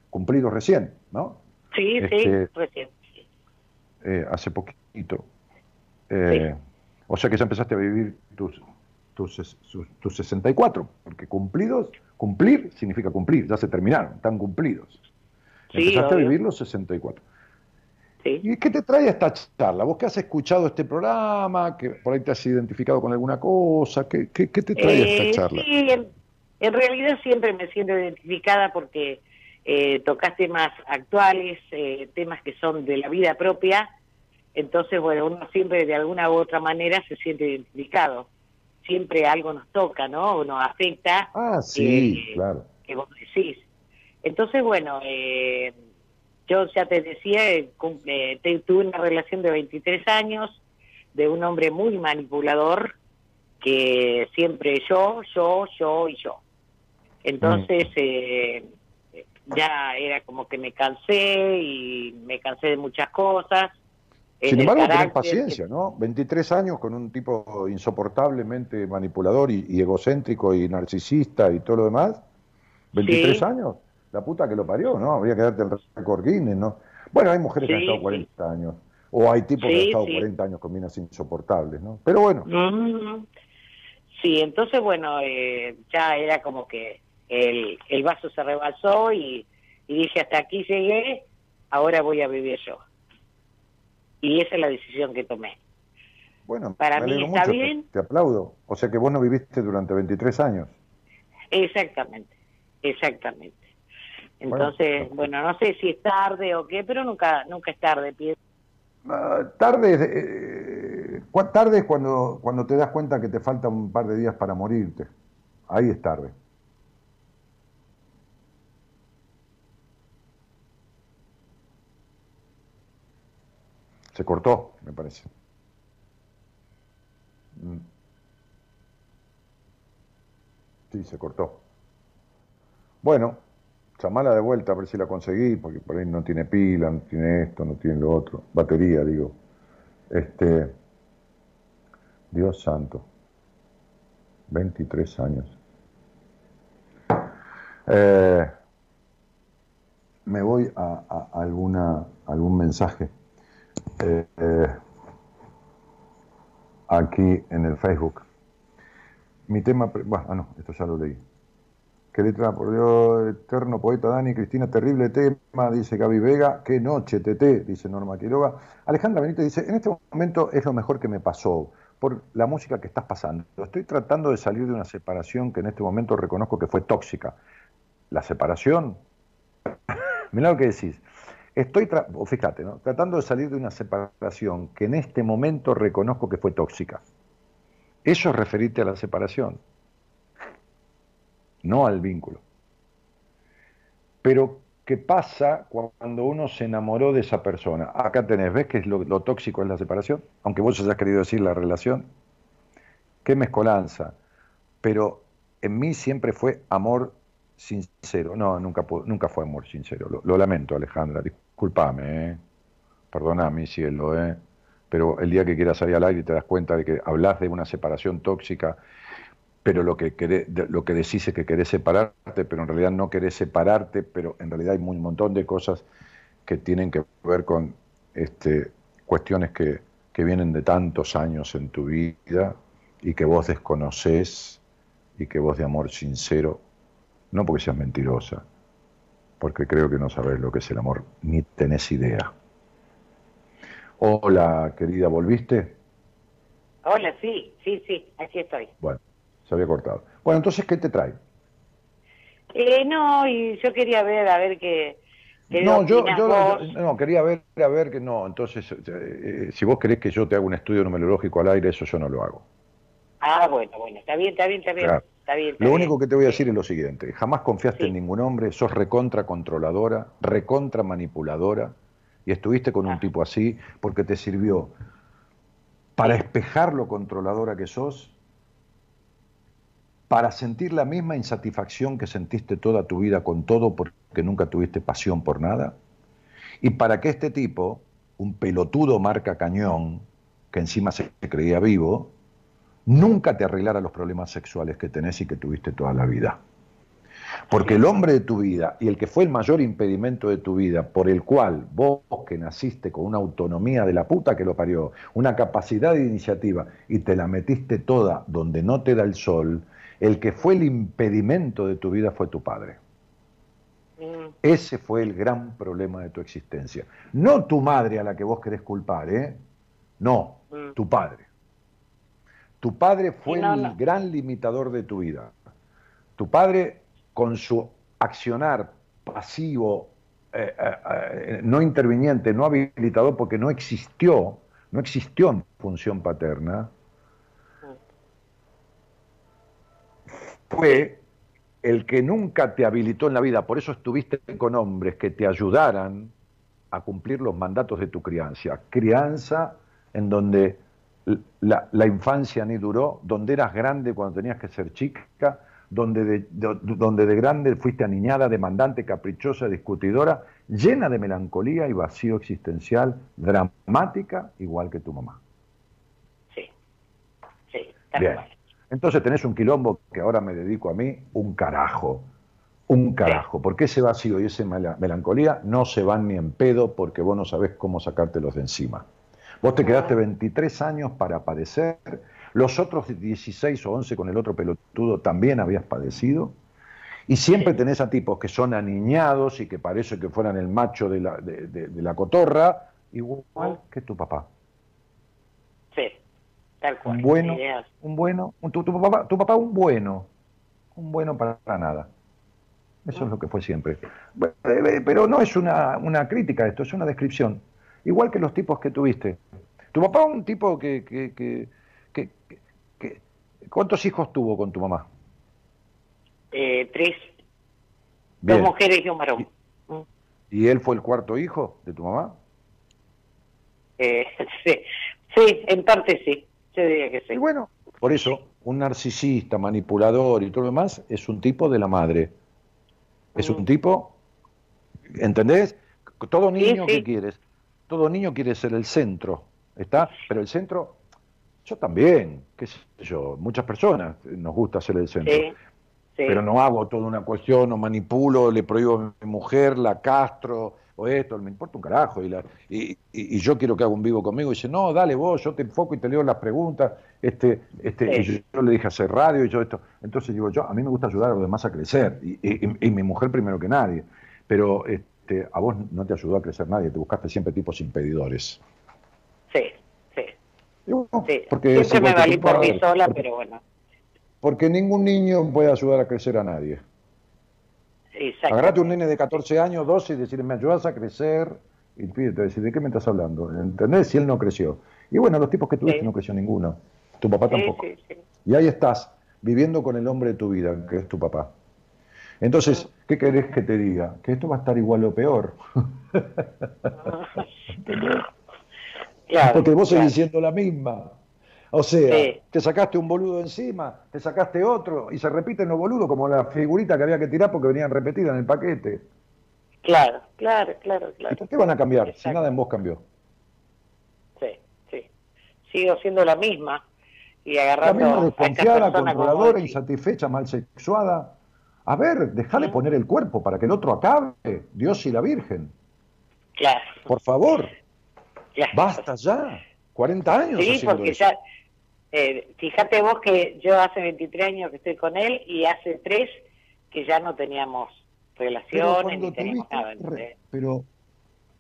cumplidos recién. ¿No? Sí, Este- sí, recién. sí. Eh, hace poquito. Eh, O sea que ya empezaste a vivir tus, tus, tus 64, porque cumplidos, cumplir significa cumplir, ya se terminaron, están cumplidos. Sí, Empezaste obvio. a vivir los 64. Sí. ¿Y qué te trae esta charla? ¿Vos que has escuchado este programa, que por ahí te has identificado con alguna cosa? ¿Qué, qué- qué te trae a Eh, esta charla? Sí, en, en realidad siempre me siento identificada porque eh, tocas temas actuales, eh, temas que son de la vida propia, entonces, bueno, uno siempre de alguna u otra manera se siente identificado. Siempre algo nos toca, ¿no? O nos afecta. Ah, sí, eh, claro. que vos decís. Entonces, bueno, eh, yo ya te decía, eh, cum- eh, te- tuve una relación de 23 años de un hombre muy manipulador que siempre yo, yo, yo y yo. Entonces, eh, ya era como que me cansé y me cansé de muchas cosas. Sin embargo, tenés paciencia, ¿no? 23 años con un tipo insoportablemente manipulador y, y egocéntrico y narcisista y todo lo demás. 23 Sí. años, la puta que lo parió, ¿no? Habría que darte el récord Guinness, ¿no? Bueno, hay mujeres que han estado sí. 40 años, o hay tipos que han estado sí. 40 años con minas insoportables, ¿no? Pero bueno, Mm, Sí, entonces, bueno, eh, ya era como que el, el vaso se rebalsó y, y dije, hasta aquí llegué, ahora voy a vivir yo. Y esa es la decisión que tomé. bueno, Para me mí está mucho, bien. Te, aplaudo. O sea que vos no viviste durante 23 años. Exactamente, exactamente. Entonces, bueno, no sé si es tarde o qué, pero nunca nunca es tarde. pienso. Ah, tarde, es, eh, tarde es cuando, cuando te das cuenta que te falta un par de días para morirte. Ahí es tarde. Se cortó, me parece. Mm. Sí, se cortó. Bueno, llamala de vuelta a ver si la conseguí, porque por ahí no tiene pila, no tiene esto, no tiene lo otro. Batería, digo. Este. Dios santo. 23 años. Eh, me voy a, a alguna, algún mensaje. Eh, aquí en el Facebook. Mi tema. Bueno, ah, no, esto ya lo leí. Qué letra, por Dios, eterno poeta Dani, Cristina, terrible tema, dice Gaby Vega. Qué noche, TT, dice Norma Quiroga. Alejandra Benítez dice, en este momento es lo mejor que me pasó por la música que estás pasando. Estoy tratando de salir de una separación que en este momento reconozco que fue tóxica. La separación, mirá lo que decís. Estoy, fíjate, ¿no? tratando de salir de una separación que en este momento reconozco que fue tóxica. Eso es referirte a la separación no al vínculo. Pero, ¿qué pasa cuando uno se enamoró de esa persona? Acá tenés, ¿ves que es lo, tóxico es la separación? Aunque vos hayas querido decir la relación. Qué mezcolanza. Pero en mí siempre fue amor sincero. No, nunca, nunca fue amor sincero. Lo, lo lamento, Alejandra. Discúlpame, ¿eh? Perdóname, cielo, ¿eh? Pero el día que quieras salir al aire te das cuenta de que hablas de una separación tóxica, pero lo que, querés- lo que decís es que querés separarte, pero en realidad no querés separarte, pero en realidad hay un montón de cosas que tienen que ver con este, cuestiones que, que vienen de tantos años en tu vida y que vos desconocés y que vos de amor sincero, no porque seas mentirosa, porque creo que no sabés lo que es el amor, ni tenés idea. Hola, querida, ¿volviste? Hola, sí, sí, sí, aquí estoy. Bueno, se había cortado. Bueno, entonces, ¿qué te trae? Eh, no, y yo quería ver, a ver qué, qué No, yo, yo- no, quería ver, a ver que no. Entonces, eh, si vos querés que yo te haga un estudio numerológico al aire, eso yo no lo hago. Ah, bueno, bueno, está bien, está bien, está bien. Claro. Está bien, está Lo bien. único que te voy a decir es lo siguiente, jamás confiaste Sí. en ningún hombre, sos recontra controladora, recontra manipuladora, y estuviste con un Ah. tipo así porque te sirvió para espejar lo controladora que sos, para sentir la misma insatisfacción que sentiste toda tu vida con todo porque nunca tuviste pasión por nada, y para que este tipo, un pelotudo marca cañón, que encima se creía vivo, nunca te arreglara los problemas sexuales que tenés y que tuviste toda la vida. Porque el hombre de tu vida y el que fue el mayor impedimento de tu vida, por el cual vos que naciste con una autonomía de la puta que lo parió, una capacidad de iniciativa y te la metiste toda donde no te da el sol, el que fue el impedimento de tu vida fue tu padre. Mm, Ese fue el gran problema de tu existencia. No tu madre a la que vos querés culpar, ¿eh? No, Mm. tu padre. Tu padre fue no, el gran limitador de tu vida. Tu padre, con su accionar pasivo, eh, eh, eh, no interviniente, no habilitador, porque no existió, no existió en función paterna, fue el que nunca te habilitó en la vida, por eso estuviste con hombres que te ayudaran a cumplir los mandatos de tu crianza. Crianza en donde la, la infancia ni duró, donde eras grande cuando tenías que ser chica, donde de, de- donde de grande fuiste aniñada, demandante, caprichosa, discutidora, llena de melancolía y vacío existencial, dramática, igual que tu mamá. sí, sí, tal Bien. cual. Entonces tenés un quilombo que ahora me dedico a mí, un carajo. Un carajo. Porque ese vacío y esa mela- melancolía no se van ni en pedo porque vos no sabés cómo sacártelos de encima. Vos te quedaste 23 años para padecer, los otros 16 o 11 con el otro pelotudo también habías padecido, y siempre tenés a tipos que son aniñados y que parece que fueran el macho de la, de- de- de la cotorra, igual que tu papá. Sí, tal cual. Un bueno, un bueno, un- tu, tu papá, tu papá un bueno, un bueno para nada. Eso es lo que fue siempre. Bueno, eh, Pero no es una, una crítica esto, es una descripción. Igual que los tipos que tuviste. Tu papá un tipo que, que, que, que- que- ¿Cuántos hijos tuvo con tu mamá? Eh, tres, Bien. dos mujeres y un varón. ¿Y él fue el cuarto hijo de tu mamá? Eh, sí, sí, en parte sí, yo diría que sí. Y bueno, por eso, un narcisista, manipulador y todo lo demás es un tipo de la madre. Es un Mm. tipo, ¿entendés? Todo Sí, niño sí. que quieres, todo niño quiere ser el centro, ¿está? Pero el centro, yo también, qué sé yo, muchas personas nos gusta ser el centro. Sí, sí. Pero no hago toda una cuestión, no manipulo, le prohíbo a mi mujer, la castro, o esto, me importa un carajo. Y, la- y, y- y yo quiero que haga un vivo conmigo. Y dice, no, dale vos, yo te enfoco y te leo las preguntas. Este, este, y yo, le dije hacer radio y yo esto. Entonces digo, yo, a mí me gusta ayudar a los demás a crecer. Y, y- y mi mujer primero que nadie. Pero este, a vos no te ayudó a crecer nadie, te buscaste siempre tipos impedidores. Sí, sí, bueno, sí. porque Siempre me valí por mí sola, porque- pero bueno. Porque ningún niño puede ayudar a crecer a nadie. Exacto. Agarrate un nene de 14 años, 12 y decirle, me ayudas a crecer. Y el pibe te ¿de qué me estás hablando? ¿Entendés? Si él no creció. Y bueno, los tipos que tuviste Sí. no creció ninguno. Tu papá Sí, tampoco. sí, sí. Y ahí estás, viviendo con el hombre de tu vida, que es tu papá. Entonces, ¿qué querés que te diga? Que esto va a estar igual o peor. Claro, Porque vos claro. seguís siendo la misma. O sea, Sí. te sacaste un boludo encima, te sacaste otro y se repiten los boludos como la figurita que había que tirar porque venían repetidas en el paquete. Claro, claro, claro, ¿Y claro. por qué van a cambiar si nada en vos cambió? Sí, sí. Sigo siendo la misma y La agarrando misma a esta desconfiada, controladora, insatisfecha, mal sexuada. A ver, dejale Sí. poner el cuerpo para que el otro acabe. Dios y la Virgen. Claro, Por favor, claro. basta ya. 40 años Sí, porque eso. ya, eh, fíjate vos que yo hace 23 años que estoy con él y hace 3 que ya no teníamos relaciones ni teníamos nada. ¿entendés? Pero,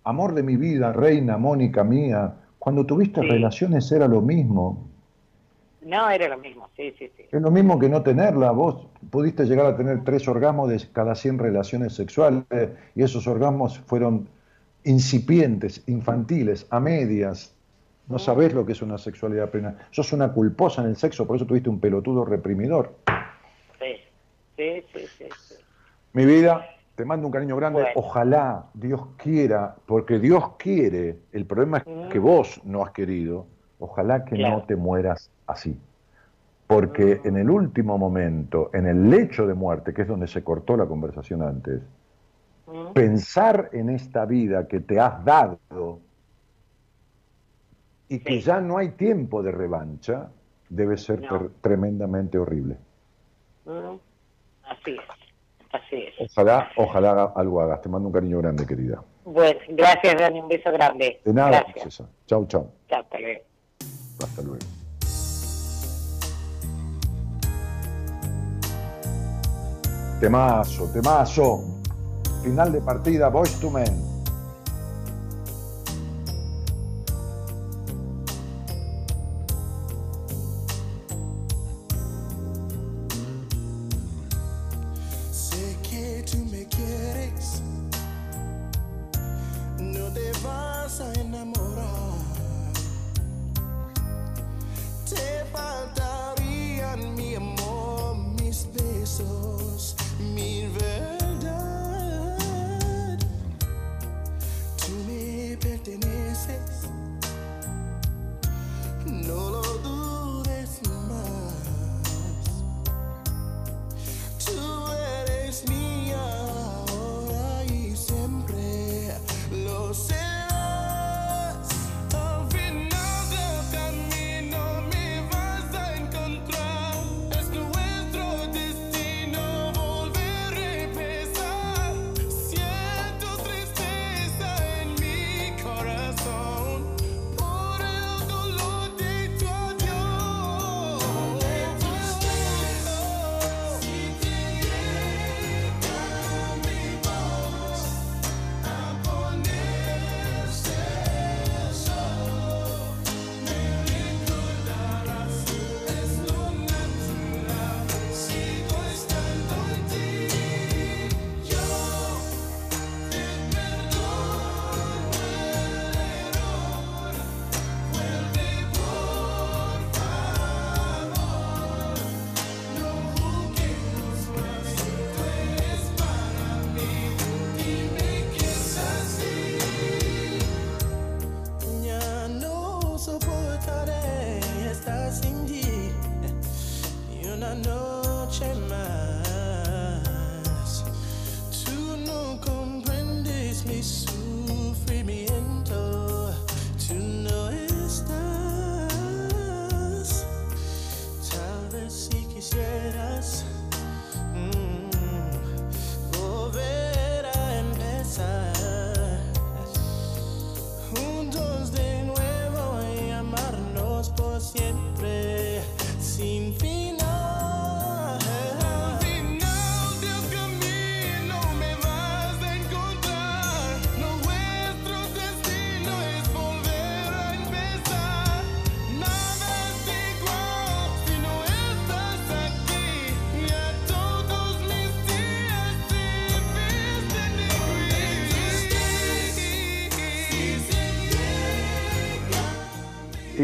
amor de mi vida, reina, Mónica mía, cuando tuviste Sí. relaciones era lo mismo. No, era lo mismo, sí, sí, sí. Es lo mismo que no tenerla. Vos pudiste llegar a tener tres orgasmos de cada 100 relaciones sexuales y esos orgasmos fueron incipientes, infantiles, a medias. No sabés lo que es una sexualidad plena. Sos una culposa en el sexo, por eso tuviste un pelotudo reprimidor. Sí, sí, sí, sí, sí. Mi vida, te mando un cariño grande. Bueno. Ojalá Dios quiera, porque Dios quiere, el problema es Mm. que vos no has querido, ojalá que Claro. no te mueras así. Porque Mm. en el último momento, en el lecho de muerte, que es donde se cortó la conversación antes. Pensar en esta vida que te has dado y que Sí. ya no hay tiempo de revancha, debe ser No. tremendamente horrible. Así es, así es. Ojalá, ojalá algo hagas. Te mando un cariño grande, querida. Bueno, gracias, Dani, un beso grande. De nada, Gracias. Chau, chau. Chao, hasta luego. Hasta luego. Temazo, temazo. Final de partida, Voice to Men.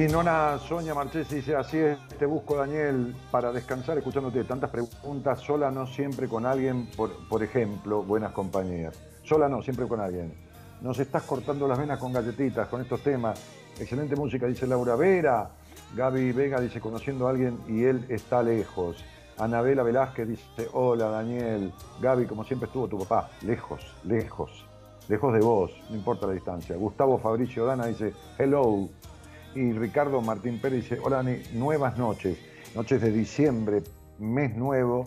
Nona Sonia Marchesi dice, así es, te busco Daniel para descansar escuchándote tantas preguntas, sola no siempre con alguien, por, por ejemplo, buenas compañías. Sola no, siempre con alguien. Nos estás cortando las venas con galletitas, con estos temas. Excelente música, dice Laura Vera. Gaby Vega dice, conociendo a alguien y él está lejos. Anabela Velázquez dice, hola Daniel. Gaby, como siempre estuvo tu papá, lejos, lejos, lejos de vos, no importa la distancia. Gustavo Fabricio Dana dice, hello. Y Ricardo Martín Pérez dice, hola nuevas noches, noches de diciembre, mes nuevo,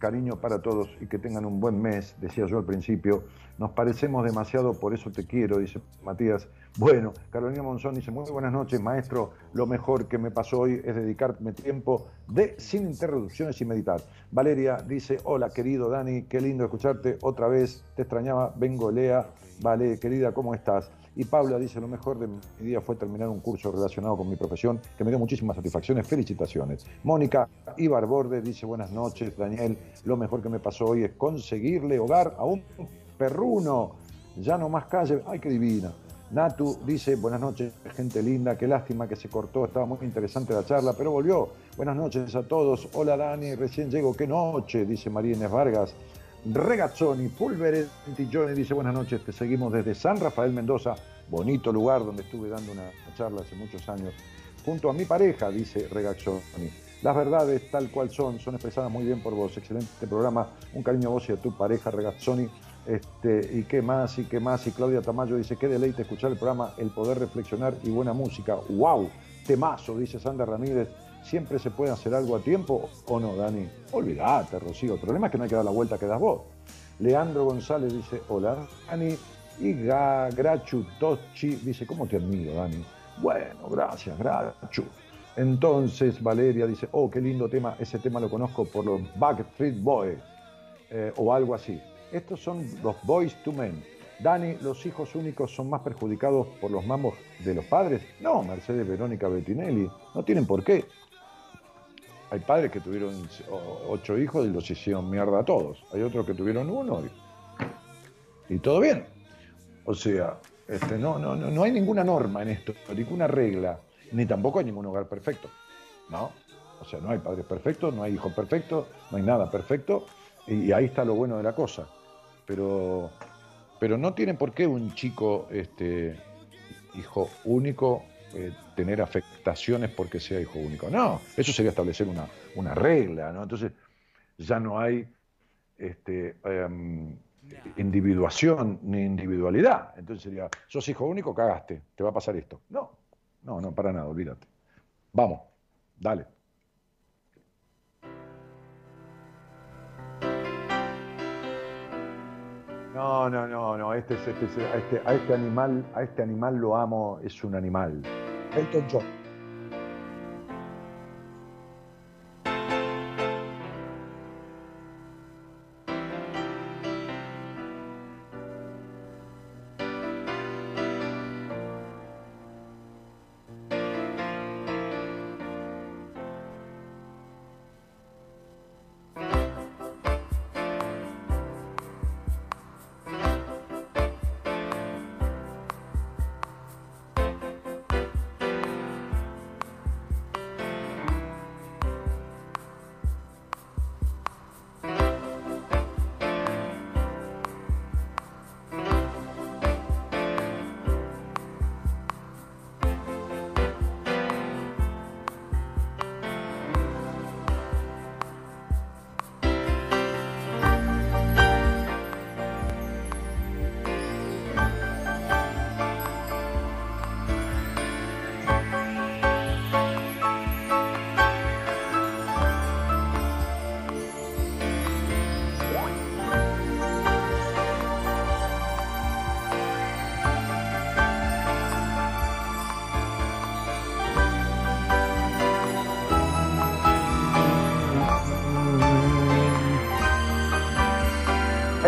cariño para todos y que tengan un buen mes, decía yo al principio. Nos parecemos demasiado, por eso te quiero, dice Matías. Bueno, Carolina Monzón dice, muy buenas noches, maestro. Lo mejor que me pasó hoy es dedicarme tiempo de sin interrupciones y meditar. Valeria dice, hola querido Dani, qué lindo escucharte otra vez. Te extrañaba, vengo Lea. Vale, querida, ¿cómo estás? Y Paula dice, lo mejor de mi día fue terminar un curso relacionado con mi profesión que me dio muchísimas satisfacciones. Felicitaciones. Mónica Ibarborde dice, buenas noches, Daniel. Lo mejor que me pasó hoy es conseguirle hogar a un perruno. Ya no más calle. Ay, qué divina. Natu dice, buenas noches, gente linda, qué lástima que se cortó, estaba muy interesante la charla, pero volvió. Buenas noches a todos. Hola Dani, recién llego, qué noche, dice María Inés Vargas. Regazzoni, Pulverenti Johnny dice buenas noches, te seguimos desde San Rafael Mendoza, bonito lugar donde estuve dando una charla hace muchos años, junto a mi pareja, dice Regazzoni. Las verdades tal cual son, son expresadas muy bien por vos. Excelente programa, un cariño a vos y a tu pareja Regazzoni. Este, y qué más, y qué más. Y Claudia Tamayo dice, qué deleite escuchar el programa, el poder reflexionar y buena música. ¡Wow! Temazo, dice Sandra Ramírez. ¿Siempre se puede hacer algo a tiempo o no, Dani? Olvídate, Rocío. El problema es que no hay que dar la vuelta que das vos. Leandro González dice, hola, Dani. Y Grachu Tochi dice, ¿cómo te admiro, Dani? Bueno, gracias, Grachu. Entonces Valeria dice, oh, qué lindo tema, ese tema lo conozco por los Backstreet Boys eh, o algo así. Estos son los Boys to Men. Dani, ¿los hijos únicos son más perjudicados por los mambos de los padres? No, Mercedes Verónica Bettinelli, no tienen por qué. Hay padres que tuvieron ocho hijos y los hicieron mierda a todos. Hay otros que tuvieron uno y, y todo bien. O sea, este, no, no, no, hay ninguna norma en esto, ninguna regla, ni tampoco hay ningún hogar perfecto. ¿No? O sea, no hay padres perfectos, no hay hijos perfectos, no hay nada perfecto. Y ahí está lo bueno de la cosa. Pero, pero no tiene por qué un chico, este, hijo único, eh, tener afectaciones porque sea hijo único. No, eso sería establecer una, una regla, ¿no? Entonces ya no hay este, em, individuación ni individualidad. Entonces sería, sos hijo único, cagaste, te va a pasar esto. No, no, no, para nada, olvídate. Vamos, dale. No, no, no, no, este, es- este, es- a, este, a este animal, a este animal lo amo, es un animal. Elton John.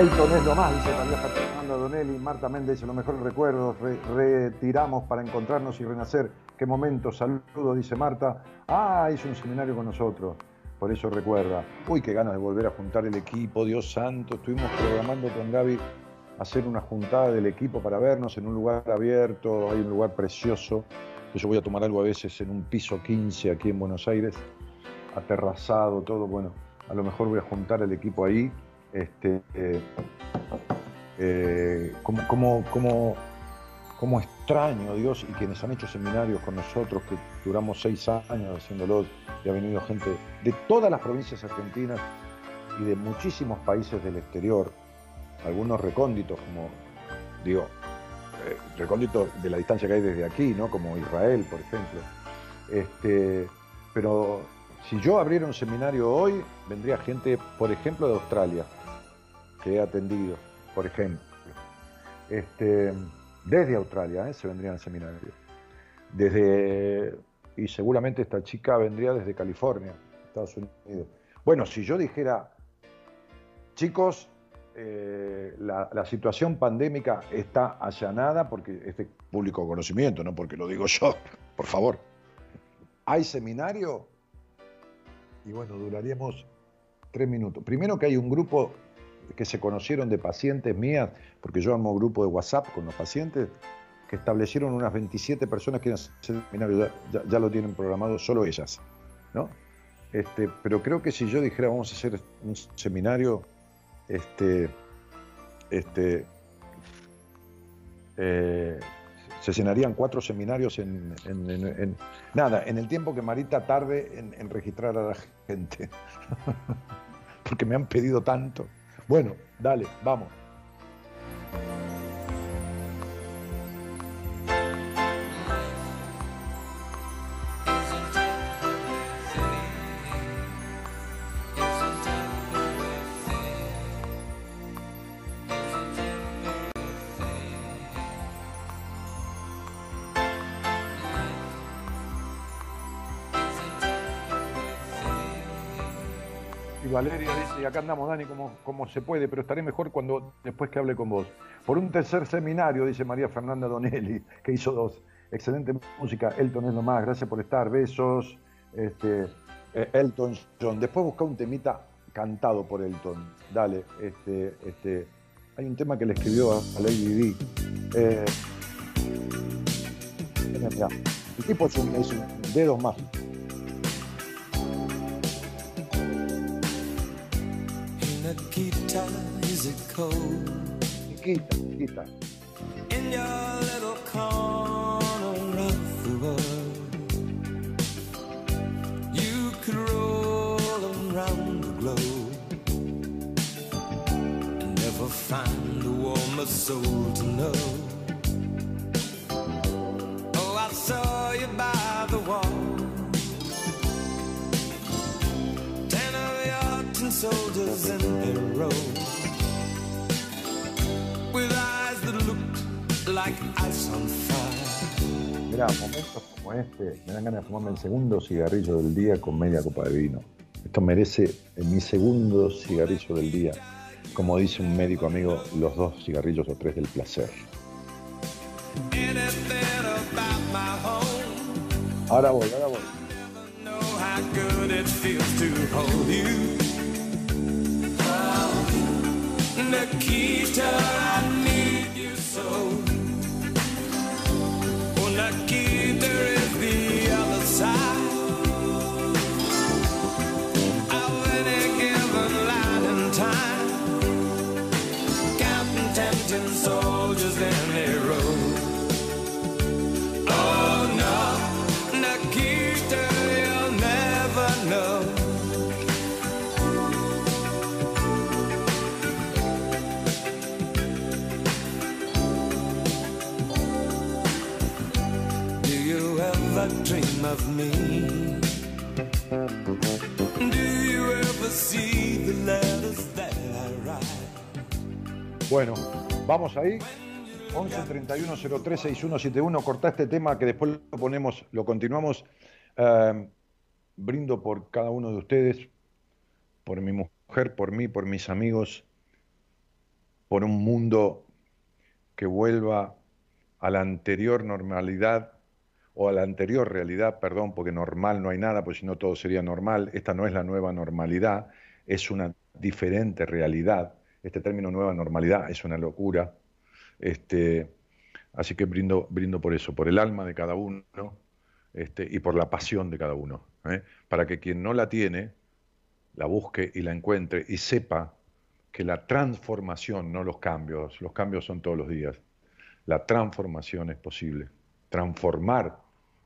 Elton es lo más, dice María Fernanda Donelli. Marta Méndez dice, los mejores recuerdos, re- retiramos para encontrarnos y renacer. Qué momento, saludo, dice Marta. Ah, hizo un seminario con nosotros, por eso recuerda. Uy, qué ganas de volver a juntar el equipo, Dios santo. Estuvimos programando con Gaby hacer una juntada del equipo para vernos en un lugar abierto, hay un lugar precioso. Yo voy a tomar algo a veces en un piso 15 aquí en Buenos Aires, aterrazado, todo. Bueno, a lo mejor voy a juntar el equipo ahí. Este, eh, como, como, como, extraño Dios y quienes han hecho seminarios con nosotros, que duramos seis años haciéndolo, y ha venido gente de todas las provincias argentinas y de muchísimos países del exterior, algunos recónditos, como digo, eh, recónditos de la distancia que hay desde aquí, ¿no? Como Israel, por ejemplo. Este, pero si yo abriera un seminario hoy, vendría gente, por ejemplo, de Australia, que he atendido, por ejemplo. Este, desde Australia ¿eh? se vendrían al seminario. Desde, y seguramente esta chica vendría desde California, Estados Unidos. Bueno, si yo dijera, chicos, eh, la, la, situación pandémica está allanada porque este público conocimiento, no porque lo digo yo, por favor. ¿Hay seminario? Y bueno, duraríamos tres minutos. Primero que hay un grupo que se conocieron de pacientes mías, porque yo amo grupo de WhatsApp con los pacientes, que establecieron unas 27 personas que hacer ya, ya, lo tienen programado solo ellas, ¿no? Este, pero creo que si yo dijera vamos a hacer un seminario, este, este, eh, se llenarían cuatro seminarios en, nada, en el tiempo que Marita tarde en, registrar a la gente, porque me han pedido tanto. Bueno, dale, vamos. Valeria dice, y acá andamos, Dani, como, como se puede, pero estaré mejor cuando después que hable con vos. Por un tercer seminario, dice María Fernanda Donelli, que hizo dos. Excelente música, Elton es lo más, gracias por estar, besos. Este, eh, Elton John. Después busca un temita cantado por Elton. Dale, este, este, hay un tema que le escribió a Lady D. Eh, el tipo es es un dedos mágicos. Cold? Nikita, Nikita. In your little corner of the world, you could roll around the globe and never find a warmer soul to know. Oh, I saw you by the wall. Ten of your tin soldiers in their row Mirá, momentos como este me dan ganas de fumarme el segundo cigarrillo del día con media copa de vino. Esto merece mi segundo cigarrillo del día. Como dice un médico amigo, los dos cigarrillos o tres del placer. Ahora voy, ahora voy. Nikita, I need you so. Oh, Nikita of me? Do you ever see the letters that I write? Bueno, vamos ahí. 11 31 03 6171. Corta este tema que después lo ponemos, lo continuamos. Eh, brindo por cada uno de ustedes, por mi mujer, por mí, por mis amigos, por un mundo que vuelva a la anterior normalidad o a la anterior realidad, perdón, porque normal no hay nada, pues si no todo sería normal, esta no es la nueva normalidad, es una diferente realidad, este término nueva normalidad es una locura, este, así que brindo, brindo por eso, por el alma de cada uno este, y por la pasión de cada uno, ¿eh? para que quien no la tiene, la busque y la encuentre y sepa que la transformación, no los cambios, los cambios son todos los días, la transformación es posible. Transformar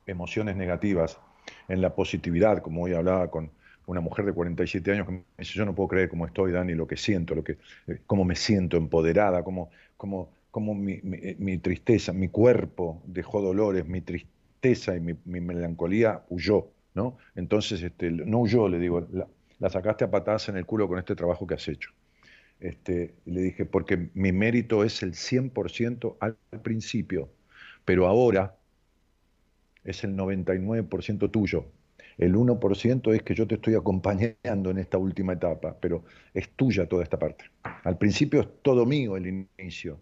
emociones negativas en la positividad, como hoy hablaba con una mujer de 47 años que me dice, yo no puedo creer cómo estoy, Dani, lo que siento, lo que, eh, cómo me siento empoderada, cómo, cómo, cómo mi, mi, tristeza, mi cuerpo dejó dolores, mi tristeza y mi, melancolía huyó, ¿no? Entonces, este, no huyó, le digo, la, la, sacaste a patadas en el culo con este trabajo que has hecho. Este, le dije, porque mi mérito es el 100% al principio, pero ahora es el 99% tuyo. El 1% es que yo te estoy acompañando en esta última etapa, pero es tuya toda esta parte. Al principio es todo mío el inicio,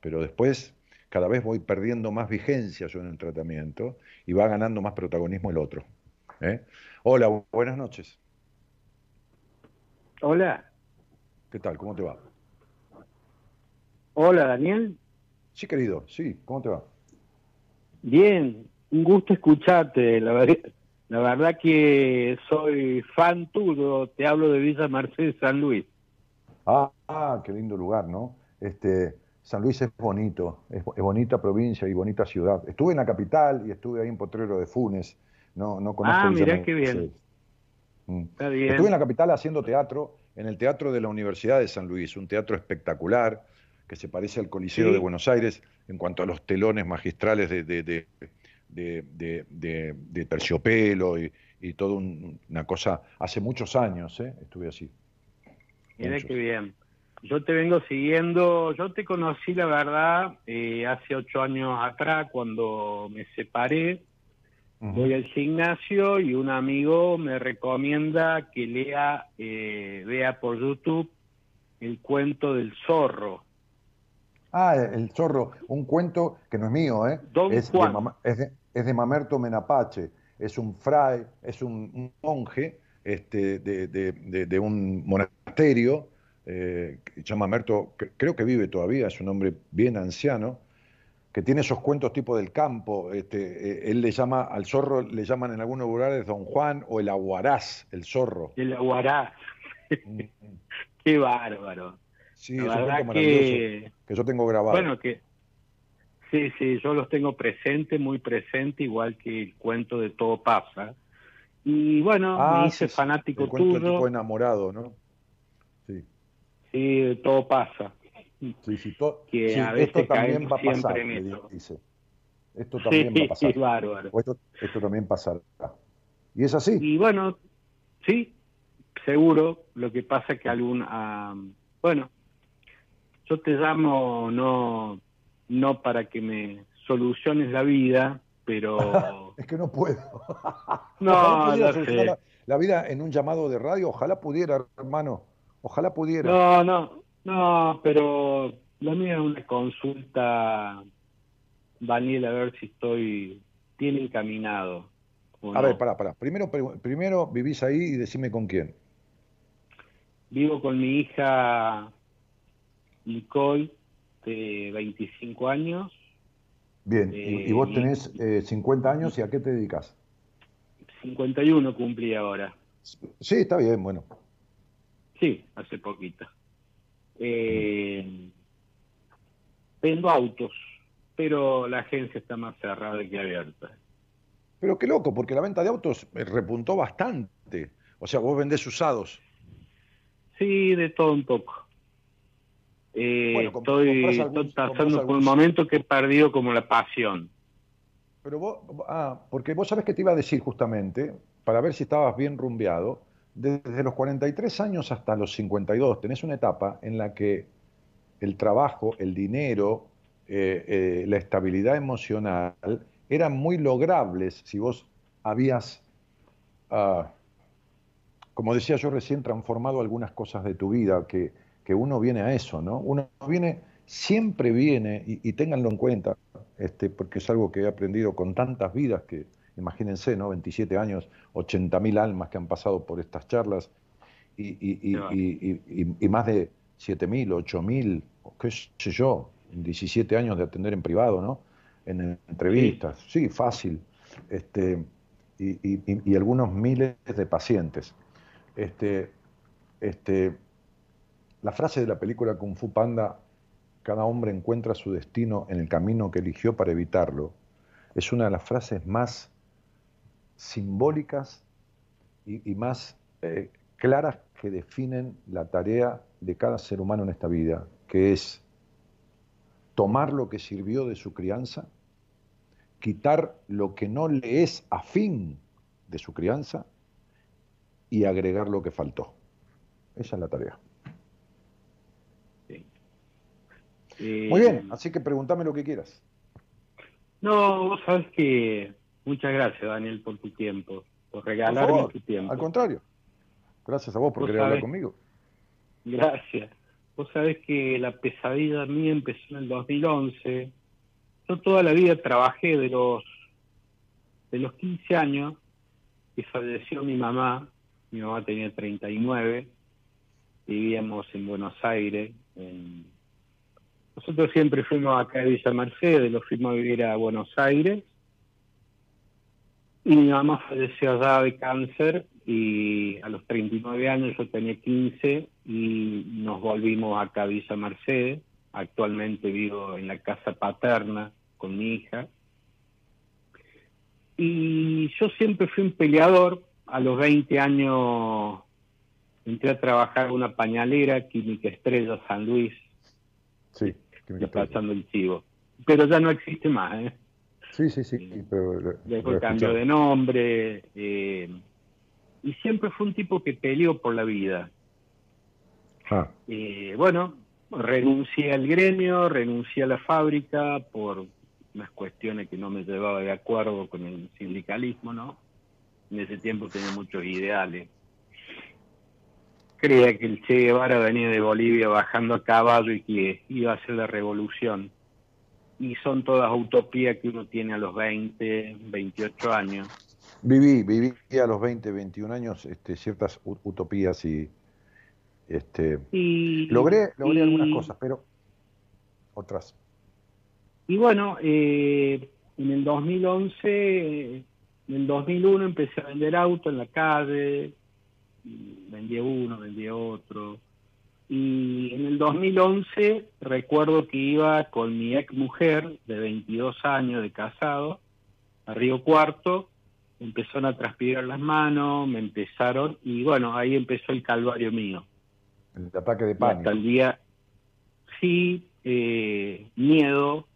pero después cada vez voy perdiendo más vigencia yo en el tratamiento y va ganando más protagonismo el otro. ¿eh? Hola, buenas noches. Hola. ¿Qué tal? ¿Cómo te va? Hola, Daniel. Sí, querido, sí, ¿cómo te va? Bien, un gusto escucharte, la verdad, la verdad que soy fan tuyo, te hablo de Villa Mercedes San Luis. Ah, ah, qué lindo lugar, ¿no? Este, San Luis es bonito, es, bonita provincia y bonita ciudad. Estuve en la capital y estuve ahí en Potrero de Funes, no, no conozco Ah, mirá qué bien. Mm. Está bien. Estuve en la capital haciendo teatro, en el Teatro de la Universidad de San Luis, un teatro espectacular que se parece al Coliseo de Buenos Aires en cuanto a los telones magistrales de, de, terciopelo y, y toda una cosa, hace muchos años ¿eh? estuve así. Mira qué bien. Yo te vengo siguiendo, yo te conocí la verdad eh, hace ocho años atrás cuando me separé, voy al gimnasio y un amigo me recomienda que lea, eh, vea por YouTube el cuento del zorro. Ah, el zorro, un cuento que no es mío, ¿eh? es, De, es, de, Mamerto Menapache, es un fray, es un, monje este, de, un monasterio, eh, que se llama Mamerto, creo que vive todavía, es un hombre bien anciano, que tiene esos cuentos tipo del campo. Este, eh, él le llama, al zorro le llaman en algunos lugares Don Juan o el aguarás, el zorro. El aguarás. Mm. Qué bárbaro. Sí, es un que, que yo tengo grabado. Bueno, que sí, sí, yo los tengo presente, muy presente, igual que el cuento de Todo pasa. Y bueno, me ah, hice fanático el cuento tuyo. tipo enamorado, ¿no? Sí. Sí, todo pasa. Sí, sí, que a veces esto también va a pasar, dice. Esto también va a pasar. Sí, bárbaro. Esto, esto también pasará. Y es así. Y bueno, sí, seguro. Lo que pasa es que algún, bueno, yo te llamo no, no para que me soluciones la vida, pero... es que no puedo. no, La, vida en un llamado de radio, ojalá pudiera, hermano, ojalá pudiera. No, no, no, pero la mía es una consulta, Daniel, a ver si estoy bien encaminado. A ver, pará, pará. Primero, primero vivís ahí y decime con quién. Vivo con mi hija Nicole, de 25 años. Bien, y, vos eh, tenés 50 eh, años y a qué te dedicas? 51 cumplí ahora. Sí, está bien, bueno. Sí, hace poquito. Eh, vendo autos, pero la agencia está más cerrada que abierta. Pero qué loco, porque la venta de autos repuntó bastante. O sea, vos vendés usados. Sí, de todo un poco. Eh, estoy, pasando por un momento que he perdido como la pasión. Pero vos, ah, porque vos sabés que te iba a decir justamente, para ver si estabas bien rumbeado, desde los 43 años hasta los 52 tenés una etapa en la que el trabajo, el dinero, eh, eh, la estabilidad emocional eran muy logrables si vos habías, ah, como decía yo recién, transformado algunas cosas de tu vida que que uno viene a eso, ¿no? Uno viene, siempre viene, y, ténganlo en cuenta, este, porque es algo que he aprendido con tantas vidas que, imagínense, ¿no? 27 años, 80.000 almas que han pasado por estas charlas y, y más de 7.000, 8.000, qué sé yo, 17 años de atender en privado, ¿no? En entrevistas, sí, fácil, este, y, algunos miles de pacientes. Este, este, la frase de la película Kung Fu Panda cada hombre encuentra su destino en el camino que eligió para evitarlo, es una de las frases más simbólicas y, más eh, claras que definen la tarea de cada ser humano en esta vida, que es tomar lo que sirvió de su crianza, quitar lo que no le es afín de su crianza y agregar lo que faltó. Esa es la tarea. Muy bien, eh, así que pregúntame lo que quieras. No, vos sabes que muchas gracias, Daniel, por tu tiempo, por regalarme tu tiempo. Al contrario, gracias a vos por querer hablar conmigo. Gracias. Vos sabés que la pesadilla mía empezó en el 2011. Yo toda la vida trabajé de los de los 15 años que falleció mi mamá. Mi mamá tenía 39. Vivíamos en Buenos Aires, en nosotros siempre fuimos acá a Villa Mercedes, lo fuimos a vivir a Buenos Aires. Y mi mamá falleció allá de cáncer y a los 39 años yo tenía 15 y nos volvimos acá a Villa Mercedes. Actualmente vivo en la casa paterna con mi hija. Y yo siempre fui un peleador. A los 20 años entré a trabajar en una pañalera, Química Estrella San Luis. Sí pasando el chivo. Pero ya no existe más, ¿eh? Sí, sí, sí. Pero, cambio de nombre. Eh, y siempre fue un tipo que peleó por la vida. Ah. Eh, bueno, renuncié al gremio, renuncié a la fábrica por unas cuestiones que no me llevaba de acuerdo con el sindicalismo, ¿no? En ese tiempo tenía muchos ideales creía que el Che Guevara venía de Bolivia bajando a caballo y que iba a hacer la revolución. Y son todas utopías que uno tiene a los 20, 28 años. Viví, viví a los 20, 21 años este, ciertas utopías y, este, logré, logré algunas cosas, pero otras. Y bueno, eh, en el 2011, en el 2001 empecé a vender auto en la calle, vendía uno, vendía otro. Y en el 2011 recuerdo que iba con mi ex mujer de 22 años de casado a Río Cuarto, empezaron a transpirar las manos, me empezaron, y bueno, ahí empezó el calvario mío. El ataque de pánico. hasta el día, sí, eh, miedo,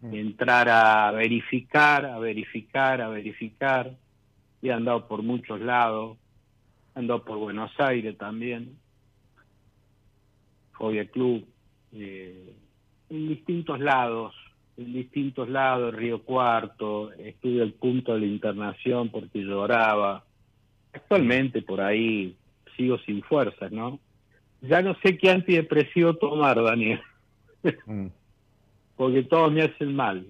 mm. entrar a verificar, a verificar, a verificar, he andado por muchos lados, andó por Buenos Aires también, Fobia Club, eh, en distintos lados, en distintos lados, Río Cuarto, estuve al punto de la internación porque lloraba. Actualmente por ahí sigo sin fuerzas, ¿no? Ya no sé qué antidepresivo tomar, Daniel. Mm. porque todos me hacen mal.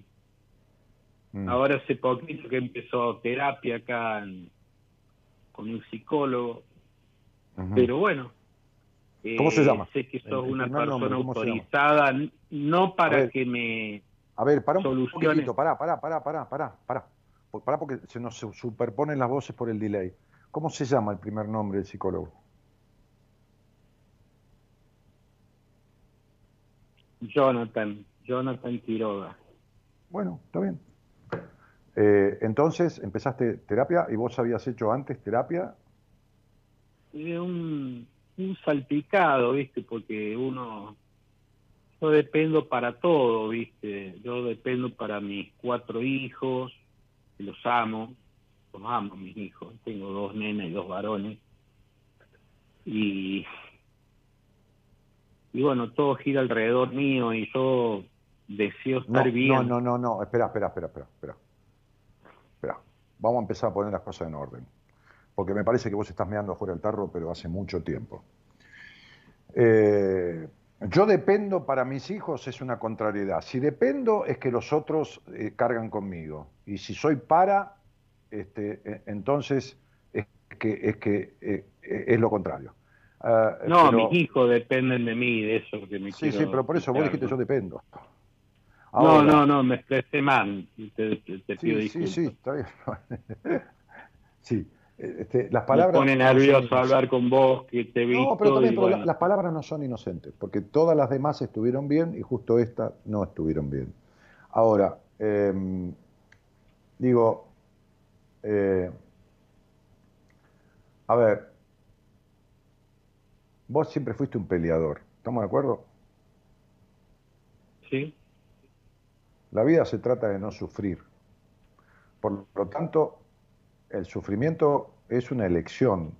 Mm. Ahora hace poquito que empezó terapia acá en, con un psicólogo. Pero bueno, ¿Cómo se llama? Sé que sos una persona autorizada, no para que me A ver, para un poquitito, pará, pará, pará, pará, pará, pará. Pará porque se nos superponen las voces por el delay. ¿Cómo se llama el primer nombre del psicólogo? Jonathan, Jonathan Quiroga. Bueno, está bien. Eh, entonces, empezaste terapia y vos habías hecho antes terapia. Un, un salpicado, ¿viste? Porque uno. Yo dependo para todo, ¿viste? Yo dependo para mis cuatro hijos, que los amo, los amo mis hijos. Tengo dos nenas y dos varones. Y. Y bueno, todo gira alrededor mío y yo deseo estar bien. No, no, no, no, espera, espera, espera, espera vamos a empezar a poner las cosas en orden. Porque me parece que vos estás meando fuera del tarro, pero hace mucho tiempo. Eh, yo dependo para mis hijos es una contrariedad. Si dependo es que los otros eh, cargan conmigo. Y si soy para, este, e, entonces es que, es, que e, es lo contrario. Ah, no, mis hijos dependen de mí, de eso que me Sí, sí, pero por eso vos dijiste yo dependo no, no, no, me expresé mal. Te, pido sí, sí, sí, está bien. sí, este, las palabras... Me pone nervioso hablar con vos, que te vi. No, pero también las palabras no son inocentes, porque todas las demás estuvieron bien y justo esta no estuvieron bien. Ahora, em, digo, eh, a ver, vos siempre fuiste un peleador, ¿estamos de acuerdo? Sí. La vida se trata de no sufrir. Por lo tanto, el sufrimiento es una elección.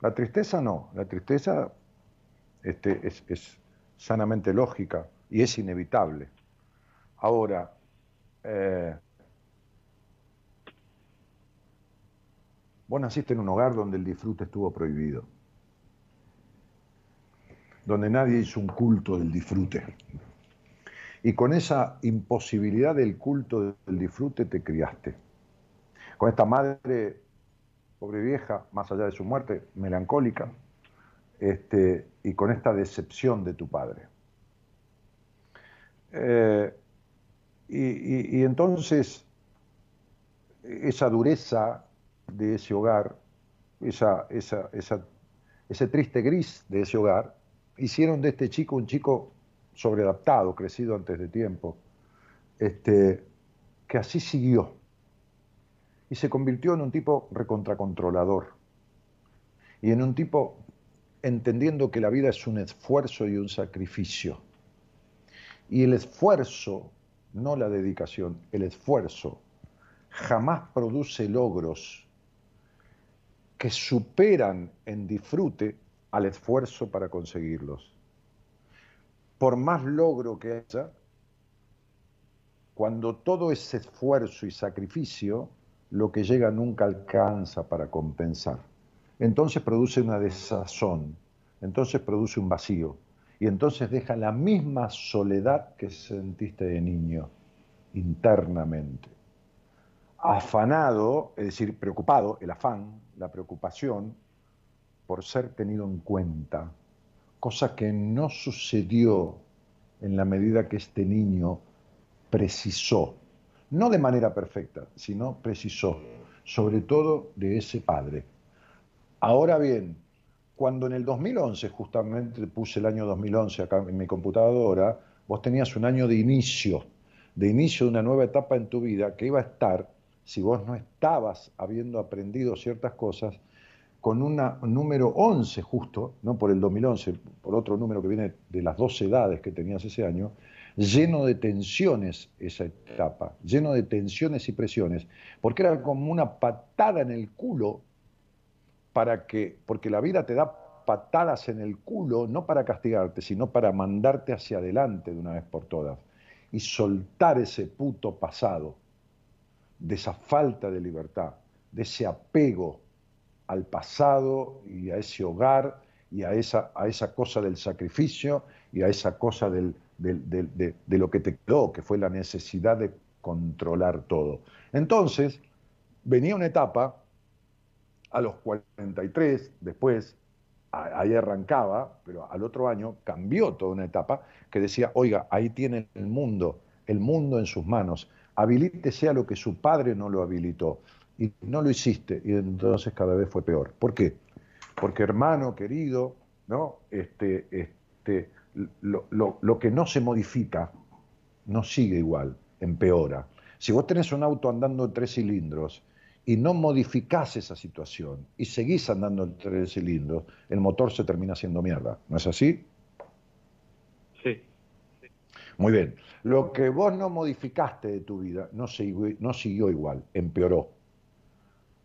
La tristeza no, la tristeza este, es, sanamente lógica y es inevitable. Ahora, eh, vos naciste en un hogar donde el disfrute estuvo prohibido, donde nadie hizo un culto del disfrute. Y con esa imposibilidad del culto del disfrute te criaste. Con esta madre, pobre vieja, más allá de su muerte, melancólica, este, y con esta decepción de tu padre. Eh, y, entonces, esa dureza de ese hogar, esa, ese triste gris de ese hogar, hicieron de este chico un chico sobreadaptado, crecido antes de tiempo, este, que así siguió. Y se convirtió en un tipo recontracontrolador. Y en un tipo entendiendo que la vida es un esfuerzo y un sacrificio. Y el esfuerzo, no la dedicación, el esfuerzo jamás produce logros que superan en disfrute al esfuerzo para conseguirlos por más logro que haya, cuando todo ese esfuerzo y sacrificio, lo que llega nunca alcanza para compensar. Entonces produce una desazón, entonces produce un vacío, y entonces deja la misma soledad que sentiste de niño, internamente. Afanado, es decir, preocupado, el afán, la preocupación por ser tenido en cuenta, cosa que no sucedió en la medida que este niño precisó, no de manera perfecta, sino precisó, sobre todo de ese padre. Ahora bien, cuando en el 2011, justamente puse el año 2011 acá en mi computadora, vos tenías un año de inicio, de inicio de una nueva etapa en tu vida que iba a estar, si vos no estabas habiendo aprendido ciertas cosas, con un número 11 justo, no por el 2011, por otro número que viene de las dos edades que tenías ese año, lleno de tensiones esa etapa, lleno de tensiones y presiones, porque era como una patada en el culo para que, porque la vida te da patadas en el culo, no para castigarte, sino para mandarte hacia adelante de una vez por todas y soltar ese puto pasado, de esa falta de libertad, de ese apego al pasado y a ese hogar y a esa, a esa cosa del sacrificio y a esa cosa del, de, lo que te quedó, que fue la necesidad de controlar todo. Entonces, venía una etapa, a los 43, después, ahí arrancaba, pero al otro año cambió toda una etapa que decía, oiga, ahí tiene el mundo, el mundo en sus manos, habilítese a lo que su padre no lo habilitó y no lo hiciste y entonces cada vez fue peor. ¿Por qué? Porque hermano querido, ¿no? Este, este, lo, que no se modifica no sigue igual, empeora. Si vos tenés un auto andando en tres cilindros y no modificás esa situación y seguís andando en tres cilindros, el motor se termina haciendo mierda. ¿No es así? Sí. Muy bien. Lo que vos no modificaste de tu vida no no siguió igual, empeoró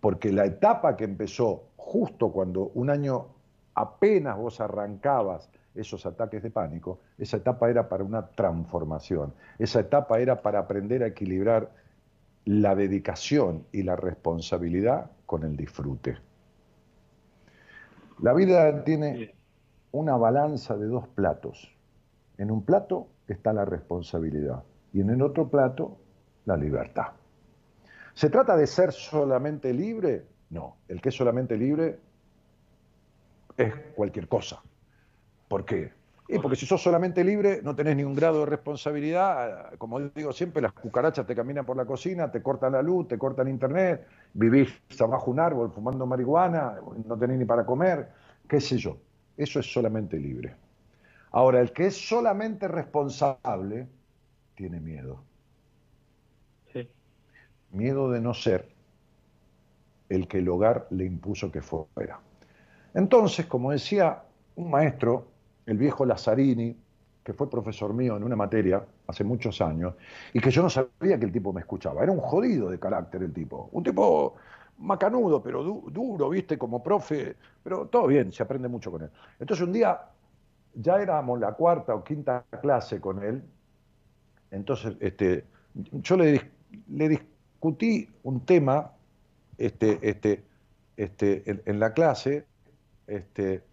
porque la etapa que empezó justo cuando un año apenas vos arrancabas esos ataques de pánico, esa etapa era para una transformación, esa etapa era para aprender a equilibrar la dedicación y la responsabilidad con el disfrute. La vida tiene una balanza de dos platos. En un plato está la responsabilidad y en el otro plato la libertad. ¿Se trata de ser solamente libre? No, el que es solamente libre es cualquier cosa. ¿Por qué? Y porque si sos solamente libre, no tenés ningún grado de responsabilidad. Como digo siempre, las cucarachas te caminan por la cocina, te cortan la luz, te cortan internet, vivís abajo un árbol fumando marihuana, no tenés ni para comer, qué sé yo. Eso es solamente libre. Ahora, el que es solamente responsable tiene miedo. Miedo de no ser el que el hogar le impuso que fuera. Entonces, como decía un maestro, el viejo Lazzarini, que fue profesor mío en una materia hace muchos años, y que yo no sabía que el tipo me escuchaba. Era un jodido de carácter el tipo. Un tipo macanudo, pero duro, viste, como profe, pero todo bien, se aprende mucho con él. Entonces un día, ya éramos la cuarta o quinta clase con él, entonces este, yo le, le discutí un tema este, este, este, en, la clase, este,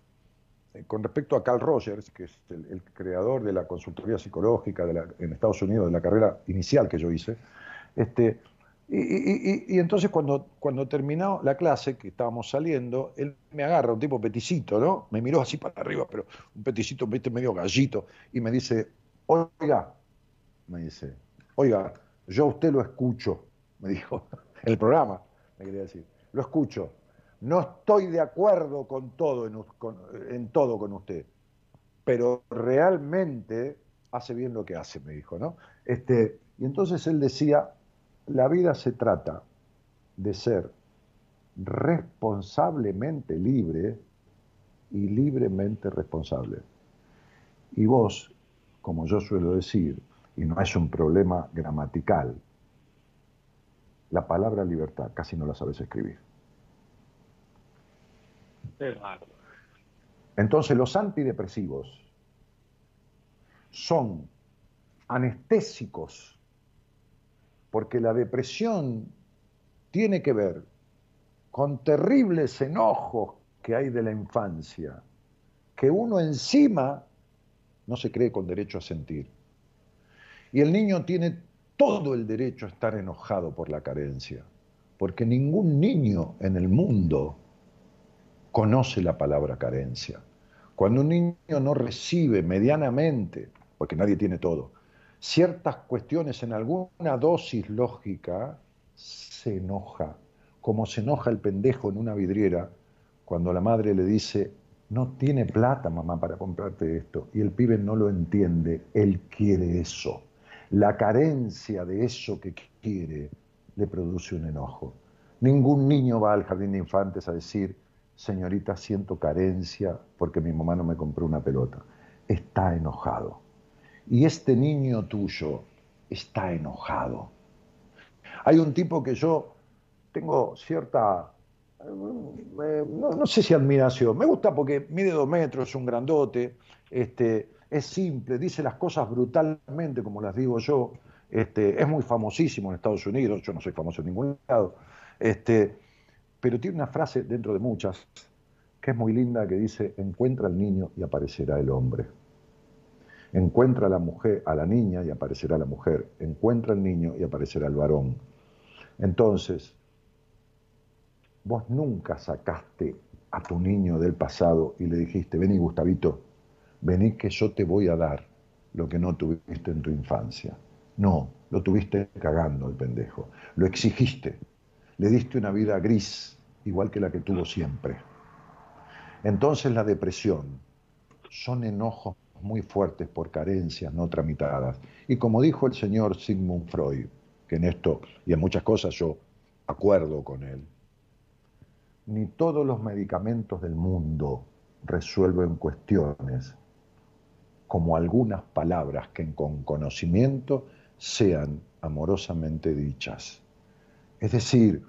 con respecto a Carl Rogers, que es el, creador de la consultoría psicológica en Estados Unidos, de la carrera inicial que yo hice, este, y, entonces cuando, cuando terminó la clase, que estábamos saliendo, él me agarra, un tipo peticito, ¿no? Me miró así para arriba, pero un peticito, viste, medio gallito, y me dice, oiga, me dice, oiga, yo a usted lo escucho, me dijo, en el programa, me quería decir, lo escucho, no estoy de acuerdo con todo en, todo con usted, pero realmente hace bien lo que hace, me dijo, ¿no? Este, y entonces él decía, la vida se trata de ser responsablemente libre y libremente responsable. Y vos, como yo suelo decir, y no es un problema gramatical, la palabra libertad casi no la sabes escribir. Entonces los antidepresivos son anestésicos porque la depresión tiene que ver con terribles enojos que hay de la infancia, que uno encima no se cree con derecho a sentir. Y el niño tiene todo el derecho a estar enojado por la carencia, porque ningún niño en el mundo conoce la palabra carencia. Cuando un niño no recibe medianamente, porque nadie tiene todo, ciertas cuestiones en alguna dosis lógica, se enoja, como se enoja el pendejo en una vidriera cuando la madre le dice, no tiene plata mamá para comprarte esto, y el pibe no lo entiende, él quiere eso. La carencia de eso que quiere le produce un enojo. Ningún niño va al jardín de infantes a decir, señorita, siento carencia porque mi mamá no me compró una pelota. Está enojado. Y este niño tuyo está enojado. Hay un tipo que yo tengo cierta, eh, no, sé si admiración, me gusta porque mide dos metros, es un grandote, este, es simple, dice las cosas brutalmente como las digo yo, este, es muy famosísimo en Estados Unidos, yo no soy famoso en ningún lado, este, pero tiene una frase dentro de muchas que es muy linda que dice, encuentra al niño y aparecerá el hombre. Encuentra a la mujer, a la niña y aparecerá la mujer. Encuentra al niño y aparecerá el varón. Entonces, vos nunca sacaste a tu niño del pasado y le dijiste, vení Gustavito, vení que yo te voy a dar lo que no tuviste en tu infancia. No, lo tuviste cagando el pendejo. Lo exigiste. Le diste una vida gris, igual que la que tuvo siempre. Entonces la depresión son enojos muy fuertes por carencias no tramitadas. Y como dijo el señor Sigmund Freud, que en esto y en muchas cosas yo acuerdo con él, ni todos los medicamentos del mundo resuelven cuestiones como algunas palabras que con conocimiento sean amorosamente dichas. Es decir,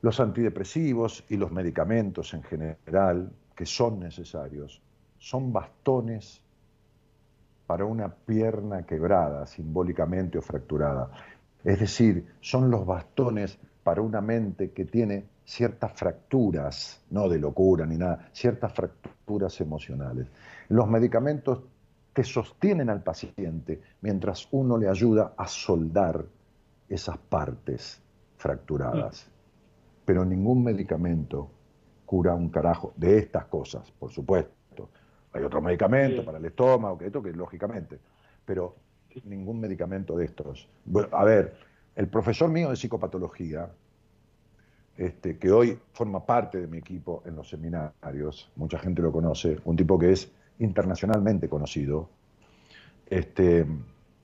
los antidepresivos y los medicamentos en general, que son necesarios, son bastones para una pierna quebrada, simbólicamente o fracturada. Es decir, son los bastones para una mente que tiene ciertas fracturas, no de locura ni nada, ciertas fracturas emocionales. Los medicamentos te sostienen al paciente mientras uno le ayuda a soldar esas partes fracturadas. Pero ningún medicamento cura un carajo de estas cosas, por supuesto. Hay otros medicamentos para el estómago, que esto que lógicamente, pero ningún medicamento de estos. Bueno, a ver, el profesor mío de psicopatología, este, que hoy forma parte de mi equipo en los seminarios, mucha gente lo conoce, un tipo que es internacionalmente conocido, este,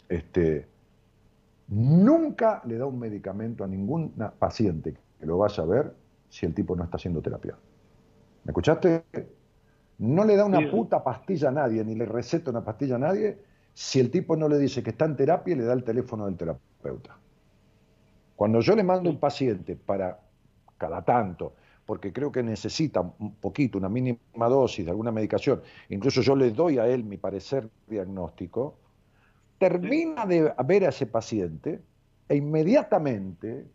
este, nunca le da un medicamento a ningún paciente que lo vaya a ver si el tipo no está haciendo terapia. ¿Me escuchaste? No le da una puta pastilla a nadie, ni le receta una pastilla a nadie, si el tipo no le dice que está en terapia y le da el teléfono del terapeuta. Cuando yo le mando un paciente para cada tanto, porque creo que necesita un poquito, una mínima dosis de alguna medicación, incluso yo le doy a él mi parecer diagnóstico, termina de ver a ese paciente e inmediatamente,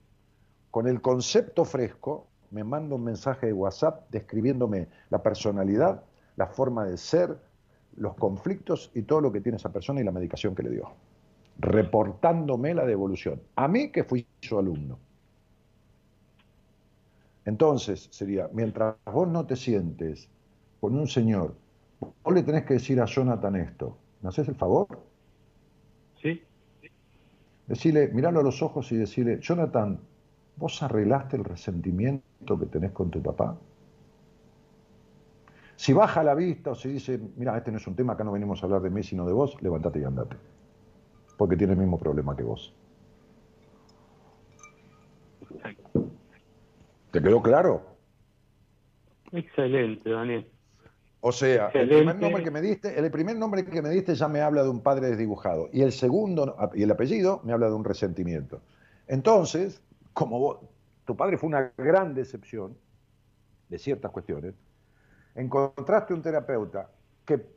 con el concepto fresco, me manda un mensaje de WhatsApp describiéndome la personalidad, la forma de ser, los conflictos y todo lo que tiene esa persona y la medicación que le dio, reportándome la devolución. A mí que fui su alumno. Entonces sería, mientras vos no te sientes con un señor, vos le tenés que decir a Jonathan esto, ¿me haces el favor? Sí. Decirle, mirarlo a los ojos y decirle, Jonathan, ¿vos arreglaste el resentimiento que tenés con tu papá? Si baja la vista o si dice, mira, este no es un tema, acá no venimos a hablar de mí, sino de vos, levántate y andate. Porque tiene el mismo problema que vos. ¿Te quedó claro? Excelente, Daniel. O sea, el primer nombre que me diste, el primer nombre que me diste ya me habla de un padre desdibujado. Y el segundo, y el apellido, me habla de un resentimiento. Entonces, como vos, tu padre fue una gran decepción de ciertas cuestiones, encontraste un terapeuta que,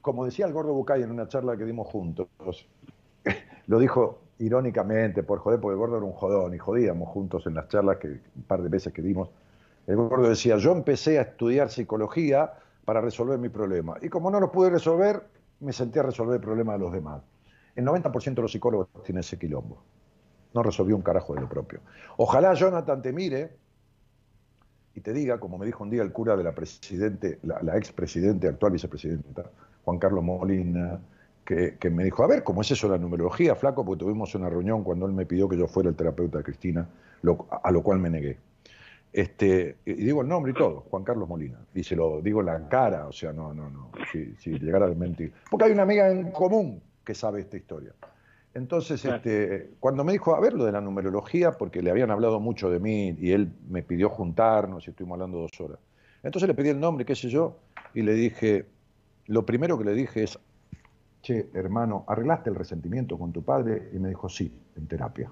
como decía el gordo Bucay en una charla que dimos juntos, lo dijo irónicamente, por joder, porque el gordo era un jodón y jodíamos juntos en las charlas que un par de veces que dimos. El gordo decía, yo empecé a estudiar psicología para resolver mi problema. Y como no lo pude resolver, me senté a resolver el problema de los demás. El 90% de los psicólogos tienen ese quilombo. No resolvió un carajo de lo propio. Ojalá Jonathan te mire y te diga, como me dijo un día el cura de la presidente, la, la expresidente, actual vicepresidenta, Juan Carlos Molina, que, me dijo, a ver, ¿cómo es eso la numerología, flaco? Porque tuvimos una reunión cuando él me pidió que yo fuera el terapeuta de Cristina, a lo cual me negué. Este, y digo el nombre y todo, Juan Carlos Molina. Y se lo digo en la cara, o sea, no, no, no, si, si llegara a mentir. Porque hay una amiga en común que sabe esta historia. Entonces, este, cuando me dijo, a ver, lo de la numerología, porque le habían hablado mucho de mí y él me pidió juntarnos y estuvimos hablando dos horas. Entonces le pedí el nombre, qué sé yo, y le dije, lo primero que le dije es, che, hermano, ¿arreglaste el resentimiento con tu padre? Y me dijo, sí, en terapia.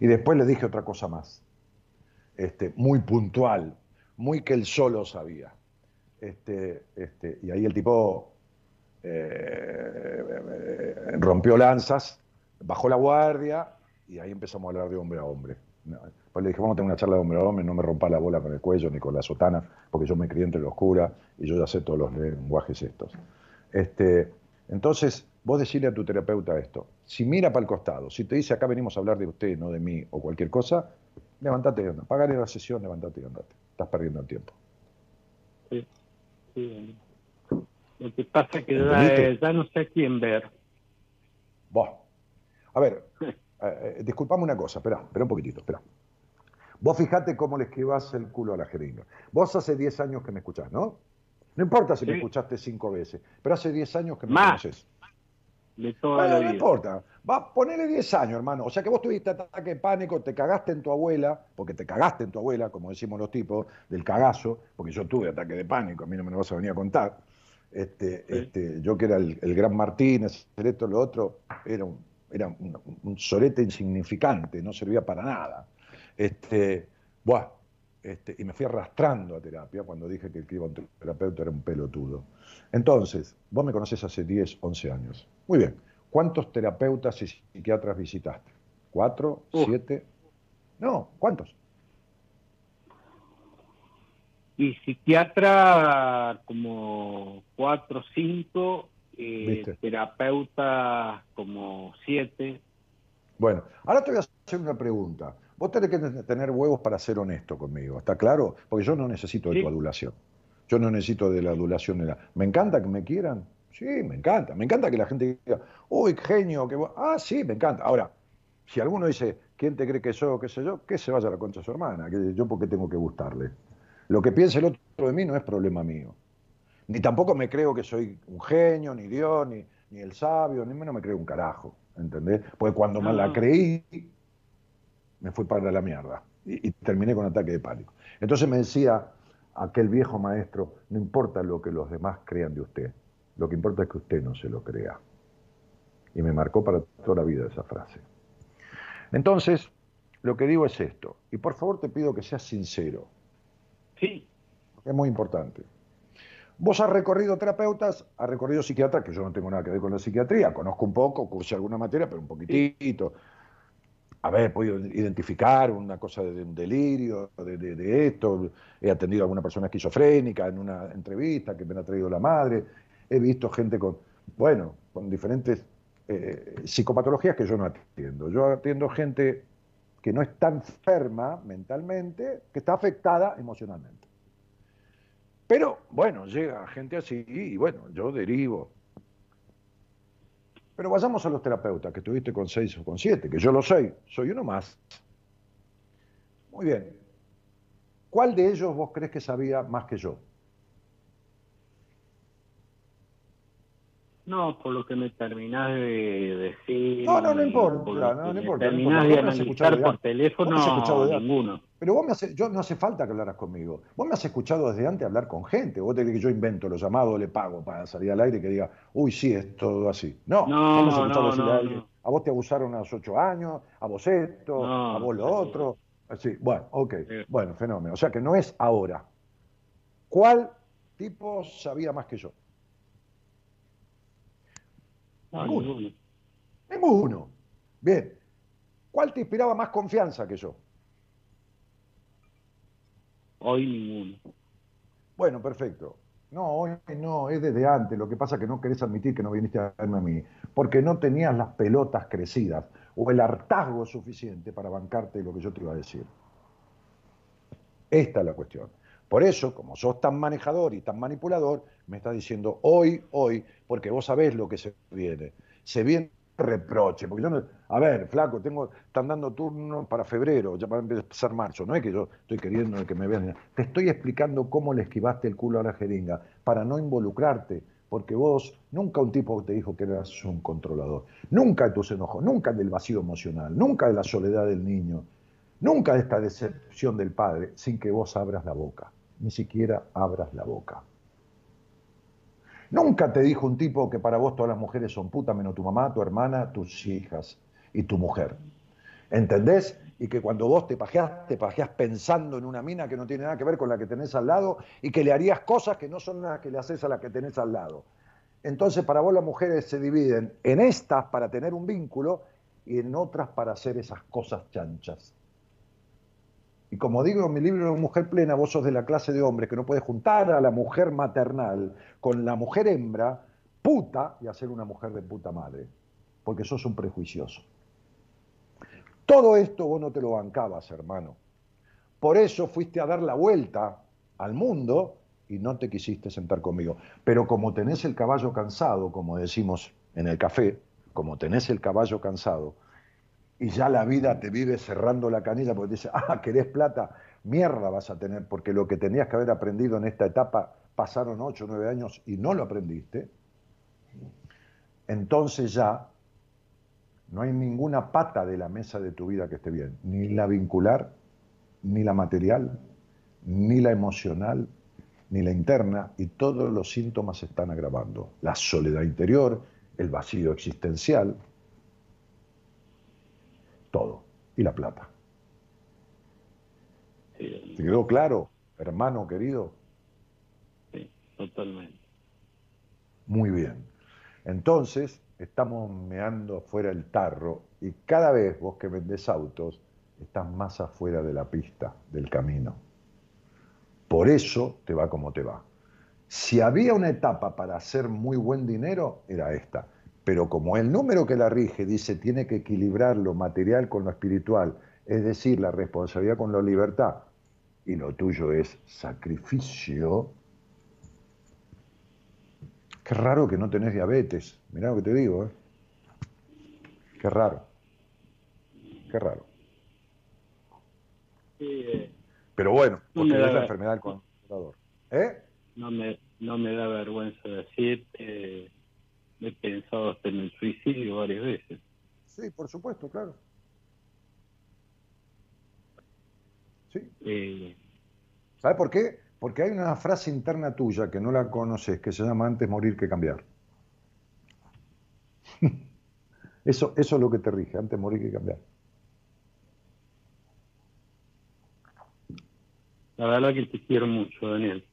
Y después le dije otra cosa más, este, muy puntual, muy que él solo sabía. Este, este, y ahí el tipo eh, rompió lanzas, bajó la guardia y ahí empezamos a hablar de hombre a hombre. Pues le dije, vamos a tener una charla de hombre a hombre, no me rompa la bola con el cuello ni con la sotana, porque yo me crié entre los curas y yo ya sé todos los lenguajes estos. Este, entonces, vos decirle a tu terapeuta esto. Si mira para el costado, si te dice acá venimos a hablar de usted, no de mí, o cualquier cosa, levántate y anda. Pagale la sesión, levántate y andate. Estás perdiendo el tiempo. Sí, sí. Lo que pasa es que ya, no sé quién ver. Vos. A ver, eh, eh, disculpame una cosa, espera, espera un poquitito, espera. Vos fijate cómo le esquivas el culo a la jeringa. Vos hace 10 años que me escuchás, ¿no? No importa si me escuchaste cinco veces, pero hace 10 años que me Más. conoces. De toda no importa. Va, ponele 10 años, hermano. O sea que vos tuviste ataque de pánico, te cagaste en tu abuela, porque te cagaste en tu abuela, como decimos los tipos, del cagazo, porque yo tuve ataque de pánico, a mí no me lo vas a venir a contar. Este, este, yo que era el, gran Martínez, esto, lo otro, era un, era un, sorete insignificante, no servía para nada. Este, buah, este, y me fui arrastrando a terapia cuando dije que el que iba a un terapeuta era un pelotudo. Entonces, vos me conocés hace 10, 11 años. Muy bien. ¿Cuántos terapeutas y psiquiatras visitaste? ¿Cuatro? ¿Siete? No, ¿cuántos? Y psiquiatra como cuatro, cinco, eh, terapeuta como siete. Bueno, ahora te voy a hacer una pregunta. Vos tenés que tener huevos para ser honesto conmigo, ¿está claro? Porque yo no necesito de tu adulación. Yo no necesito de la adulación. ¿Me encanta que me quieran? Sí, me encanta. Me encanta que la gente diga, uy, genio, que Ah, sí, me encanta. Ahora, si alguno dice, ¿quién te cree que soy, qué sé yo? Que se vaya a la concha de su hermana. Que yo porque tengo que gustarle. Lo que piense el otro de mí no es problema mío. Ni tampoco me creo que soy un genio, ni Dios, ni, ni el sabio, ni menos me creo un carajo. ¿Entendés? Porque cuando me la creí, me fui para la mierda. Y, y terminé con ataque de pánico. Entonces me decía aquel viejo maestro, no importa lo que los demás crean de usted, lo que importa es que usted no se lo crea. Y me marcó para toda la vida esa frase. Entonces, lo que digo es esto, y por favor te pido que seas sincero. Sí. Es muy importante. Vos has recorrido terapeutas, has recorrido psiquiatras, que yo no tengo nada que ver con la psiquiatría, conozco un poco, cursé alguna materia, pero un poquitito. He podido identificar una cosa de un delirio, de, esto. He atendido a alguna persona esquizofrénica en una entrevista que me ha traído la madre. He visto gente con, bueno, con diferentes eh, psicopatologías que yo no atiendo. Yo atiendo gente que no está enferma mentalmente, que está afectada emocionalmente. Pero bueno, llega gente así y bueno, yo derivo. Pero vayamos a los terapeutas, que estuviste con seis o con siete, que yo lo soy, soy uno más. Muy bien. ¿Cuál de ellos vos crees que sabía más que yo? No, por lo que me terminás de decir. No, no, no importa, no, no importa. Terminás de analizar por teléfono, ninguno. Pero vos me hace, yo no hace falta que hablaras conmigo. Vos me has escuchado desde antes hablar con gente. Vos te crees que yo invento los llamados, le pago para salir al aire y que diga, uy, sí, es todo así. No, no, vos no, no, a, a vos te abusaron a los ocho años, a vos esto, a vos lo otro. Así, bueno, ok, bueno, fenómeno. O sea que no es ahora. ¿Cuál tipo sabía más que yo? Ninguno. Ninguno. Bien. ¿Cuál te inspiraba más confianza que yo? Hoy ninguno. Bueno, perfecto. No, hoy no, es desde antes. Lo que pasa es que no querés admitir que no viniste a verme a mí. Porque no tenías las pelotas crecidas o el hartazgo suficiente para bancarte lo que yo te iba a decir. Esta es la cuestión. Por eso, como sos tan manejador y tan manipulador, me estás diciendo hoy, hoy, porque vos sabés lo que se viene. Se viene reproche, porque yo no, a ver, flaco, tengo, están dando turno para febrero, ya va a empezar marzo, no es que yo estoy queriendo que me vean, te estoy explicando cómo le esquivaste el culo a la jeringa, para no involucrarte, porque vos, nunca un tipo te dijo que eras un controlador, nunca de tus enojos, nunca del vacío emocional, nunca de la soledad del niño, nunca de esta decepción del padre, sin que vos abras la boca, ni siquiera abras la boca. Nunca te dijo un tipo que para vos todas las mujeres son putas, menos tu mamá, tu hermana, tus hijas y tu mujer. ¿Entendés? Y que cuando vos te pajeás, te pajeás pensando en una mina que no tiene nada que ver con la que tenés al lado y que le harías cosas que no son las que le haces a la que tenés al lado. Entonces, para vos las mujeres se dividen en estas para tener un vínculo y en otras para hacer esas cosas chanchas. Y como digo en mi libro Mujer Plena, vos sos de la clase de hombres que no puede juntar a la mujer maternal con la mujer hembra, puta, y hacer una mujer de puta madre, porque sos un prejuicioso. Todo esto vos no te lo bancabas, hermano. Por eso fuiste a dar la vuelta al mundo y no te quisiste sentar conmigo. Pero como tenés el caballo cansado, como decimos en el café, como tenés el caballo cansado, y ya la vida te vive cerrando la canilla porque dice, ah, querés plata, mierda vas a tener, porque lo que tenías que haber aprendido en esta etapa pasaron 8 o 9 años y no lo aprendiste, entonces ya no hay ninguna pata de la mesa de tu vida que esté bien, ni la vincular, ni la material, ni la emocional, ni la interna, y todos los síntomas se están agravando. La soledad interior, el vacío existencial, todo. Y la plata. ¿Te quedó claro, hermano querido? Sí, totalmente. Muy bien. Entonces, estamos meando afuera el tarro y cada vez vos que vendés autos, estás más afuera de la pista, del camino. Por eso te va como te va. Si había una etapa para hacer muy buen dinero, era esta pero como el número que la rige dice tiene que equilibrar lo material con lo espiritual, es decir, la responsabilidad con la libertad, y lo tuyo es sacrificio, Qué raro que no tenés diabetes. Mirá lo que te digo, ¿eh? Qué raro. Qué raro. Eh, Pero bueno, porque da es la enfermedad del controlador. ¿Eh? no me no me da vergüenza decir que he pensado hasta en el suicidio varias veces. Sí, por supuesto, claro. Sí. Eh, ¿Sabes por qué? Porque hay una frase interna tuya que no la conoces, que se llama antes morir que cambiar. Eso, eso es lo que te rige, antes morir que cambiar. la verdad que te quiero mucho, Daniel.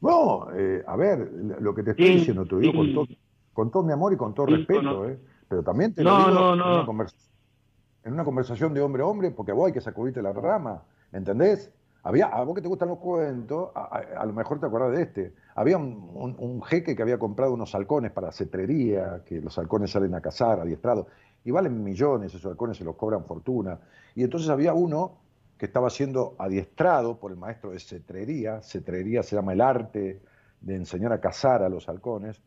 No, eh, a ver, lo que te estoy Sí, diciendo, te lo digo con todo, con todo mi amor y con todo Sí, respeto, no. eh, pero también te No, lo digo no, en, una convers- en una conversación de hombre a hombre, porque vos hay que sacudirte la rama, ¿entendés? Había, a vos que te gustan los cuentos, a, a- a lo mejor te acordás de este. Había un, un- un jeque que había comprado unos halcones para cetrería, que los halcones salen a cazar, adiestrados, y valen millones, esos halcones se los cobran fortuna. Y entonces había uno que estaba siendo adiestrado por el maestro de cetrería, cetrería se llama el arte de enseñar a cazar a los halcones,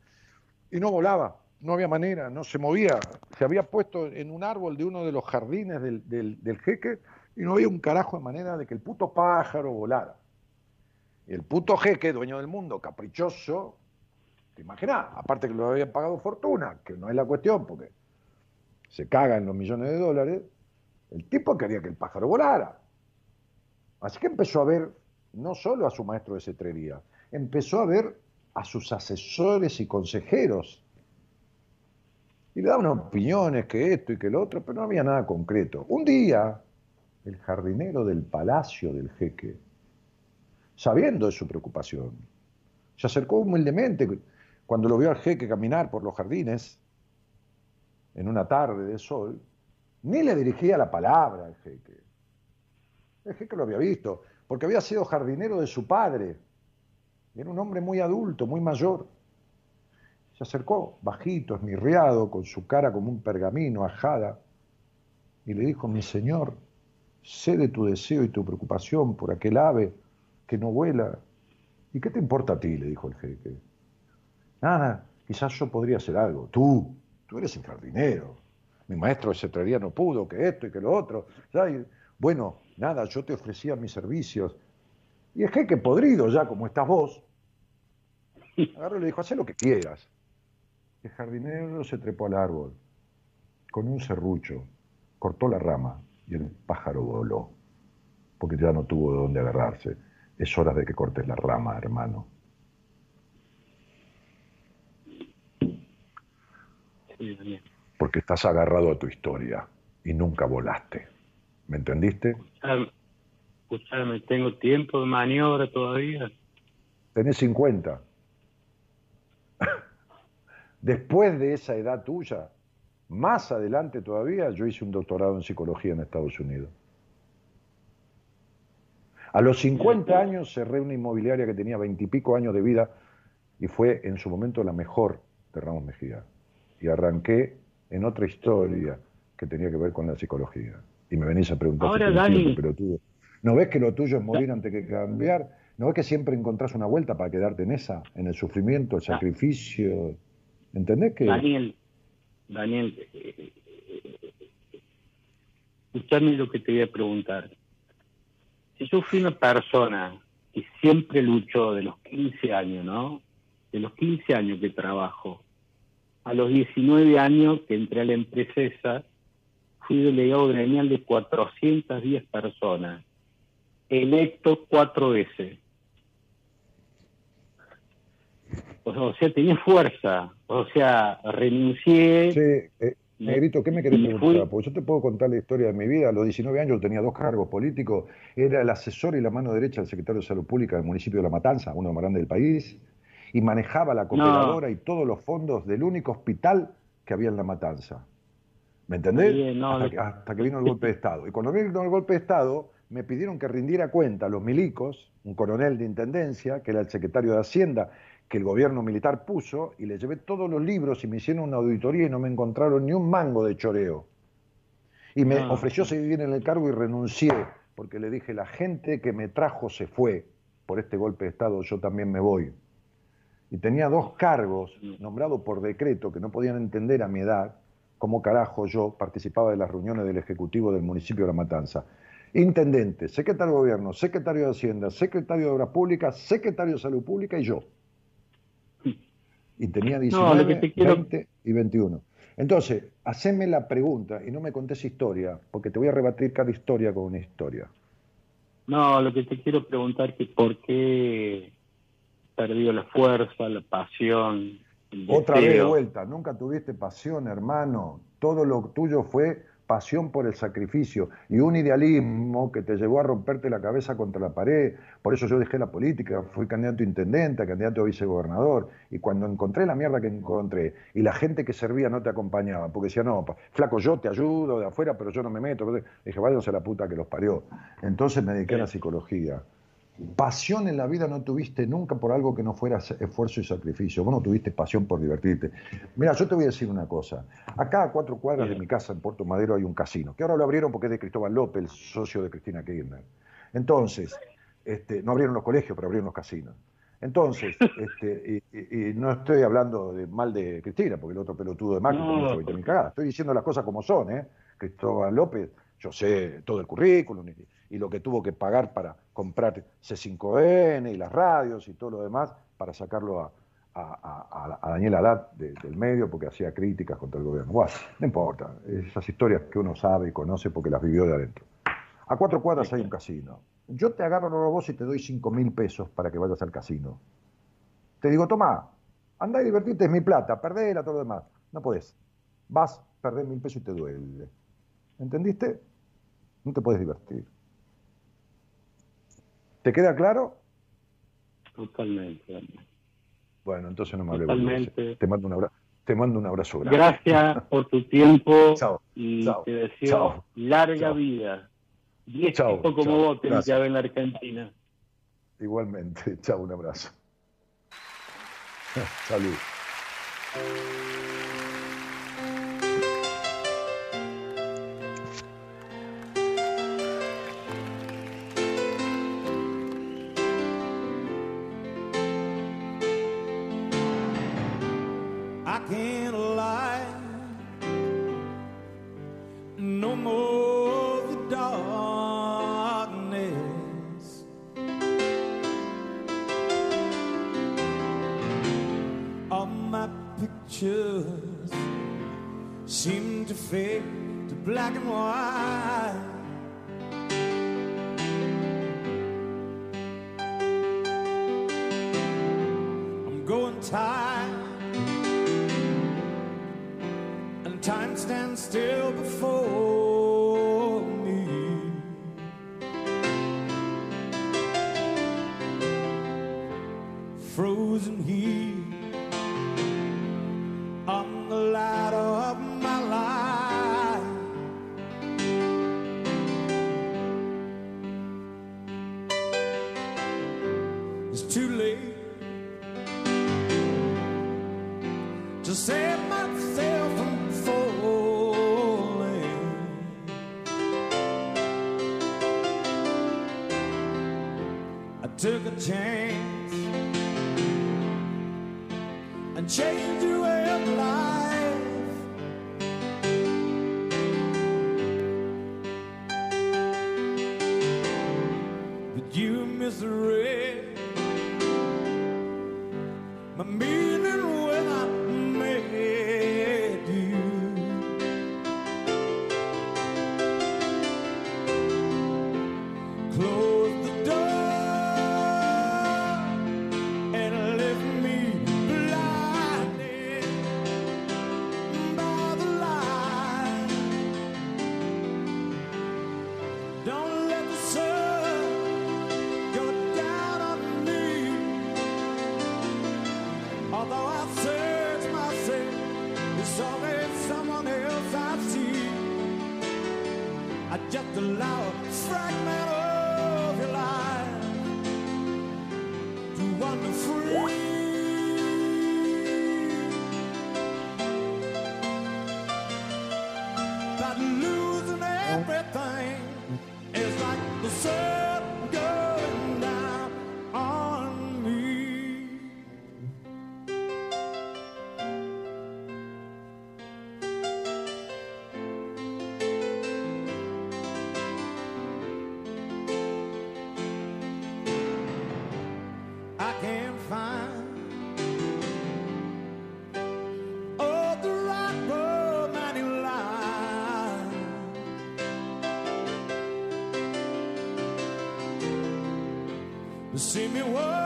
y no volaba, no había manera, no se movía. Se había puesto en un árbol de uno de los jardines del, del- jeque y no había un carajo de manera de que el puto pájaro volara. Y el puto jeque, dueño del mundo, caprichoso, te imaginas, aparte que lo habían pagado fortuna, que no es la cuestión, porque se caga en los millones de dólares, el tipo quería que el pájaro volara. Así que empezó a ver no solo a su maestro de cetrería, empezó a ver a sus asesores y consejeros. Y le daban opiniones que esto y que lo otro, pero no había nada concreto. Un día, el jardinero del palacio del jeque, sabiendo de su preocupación, se acercó humildemente cuando lo vio al jeque caminar por los jardines en una tarde de sol, ni le dirigía la palabra al jeque. El jeque lo había visto, porque había sido jardinero de su padre. Era un hombre muy adulto, muy mayor. Se acercó, bajito, esmirriado, con su cara como un pergamino, ajada, y le dijo, mi señor, sé de tu deseo y tu preocupación por aquel ave que no vuela. ¿Y qué te importa a ti? le dijo el jeque. Nada, quizás yo podría hacer algo. Tú, tú eres el jardinero. Mi maestro de cetrería no pudo, que esto y que lo otro. Bueno, nada, yo te ofrecía mis servicios. Y el jeque podrido ya, como estás vos, agarró y le dijo, haz lo que quieras. El jardinero se trepó al árbol con un serrucho, cortó la rama y el pájaro voló, porque ya no tuvo de dónde agarrarse. Es hora de que cortes la rama, hermano. Porque estás agarrado a tu historia y nunca volaste. ¿Me entendiste? Escuchame, escuchame, tengo tiempo de maniobra todavía. Tenés 50. Después de esa edad tuya, más adelante todavía, yo hice un doctorado en psicología en Estados Unidos. A los 50 años cerré una inmobiliaria que tenía veintipico años de vida y fue en su momento la mejor de Ramos Mejía. Y arranqué en otra historia que tenía que ver con la psicología. Y me venís a preguntar Ahora, si Dani. pelotudo. ¿No ves que lo tuyo es morir antes que cambiar? ¿No ves que siempre encontrás una vuelta para quedarte en esa, en el sufrimiento, el Ah. sacrificio? ¿Entendés que Daniel, Daniel, eh, escuchame lo que te voy a preguntar. Si yo fui una persona que siempre luchó de los 15 años, ¿no? De los 15 años que trabajo, a los 19 años que entré a la empresa esa, fui delegado gremial de 410 personas, electo cuatro veces. O sea, tenía fuerza, o sea, renuncié. Eh, Negrito, ¿qué me querés preguntar? Porque yo te puedo contar la historia de mi vida. A los 19 años yo tenía dos cargos políticos. Era el asesor y la mano derecha del secretario de Salud Pública del municipio de La Matanza, uno de los más grandes del país, y manejaba la cooperadora y todos los fondos del único hospital que había en La Matanza. ¿Me entendés? Bien, no, hasta, lo- que, hasta que vino el golpe de Estado. Y cuando vino el golpe de Estado, me pidieron que rindiera cuenta a los milicos, un coronel de intendencia, que era el secretario de Hacienda, que el gobierno militar puso, y le llevé todos los libros y me hicieron una auditoría y no me encontraron ni un mango de choreo. Y me Ah. ofreció seguir en el cargo y renuncié, porque le dije, la gente que me trajo se fue por este golpe de Estado, yo también me voy. y tenía dos cargos nombrados por decreto que no podían entender a mi edad cómo carajo yo participaba de las reuniones del Ejecutivo del municipio de La Matanza. Intendente, secretario de Gobierno, secretario de Hacienda, secretario de Obras Públicas, secretario de Salud Pública y yo. Y tenía 19, 20 y 21. Entonces, haceme la pregunta y no me contés historia, porque te voy a rebatir cada historia con una historia. No, lo que te quiero preguntar es por qué perdió la fuerza, la pasión. Otra vez de vuelta, nunca tuviste pasión, hermano. Todo lo tuyo fue pasión por el sacrificio y un idealismo que te llevó a romperte la cabeza contra la pared. Por eso yo dejé la política, fui candidato a intendente, candidato a vicegobernador. Y cuando encontré la mierda que encontré y la gente que servía no te acompañaba, porque decía, no, flaco, yo te ayudo de afuera, pero yo no me meto. Dije, váyanse a la puta que los parió. Entonces me dediqué a la psicología. Pasión en la vida no tuviste nunca por algo que no fuera esfuerzo y sacrificio. Vos no tuviste pasión por divertirte. Mira, yo te voy a decir una cosa. Acá a cuatro cuadras de mi casa en Puerto Madero hay un casino, que ahora lo abrieron porque es de Cristóbal López, el socio de Cristina Kirchner. Entonces, este, no abrieron los colegios, pero abrieron los casinos. Entonces, este, y, no estoy hablando de mal de Cristina, porque el otro pelotudo de Macri no, no, cagada. Estoy diciendo las cosas como son, ¿eh? Cristóbal López, yo sé todo el currículum y lo que tuvo que pagar para comprar C5N y las radios y todo lo demás para sacarlo a, Daniel Haddad del medio porque hacía críticas contra el gobierno. Bueno, no importa, esas historias que uno sabe y conoce porque las vivió de adentro. A cuatro cuadras hay un casino. Yo te agarro los vos y te doy cinco mil pesos para que vayas al casino. Te digo, toma, anda y divertirte, es mi plata, perdela, todo lo demás. No podés. Vas, perdés mil pesos y te duele. ¿Entendiste? No te puedes divertir. ¿Te queda claro? Totalmente. Bueno, entonces no me hables. Te mando un abrazo. Te mando un abrazo grande. Gracias por tu tiempo y te deseo larga vida. Y chao, como vos tenés que en la Argentina. Igualmente. Chao, un abrazo. Salud. took a chance. Although I search myself, there's always someone else I see. I just allow a fragment of your life to wander free. But losing everything. See me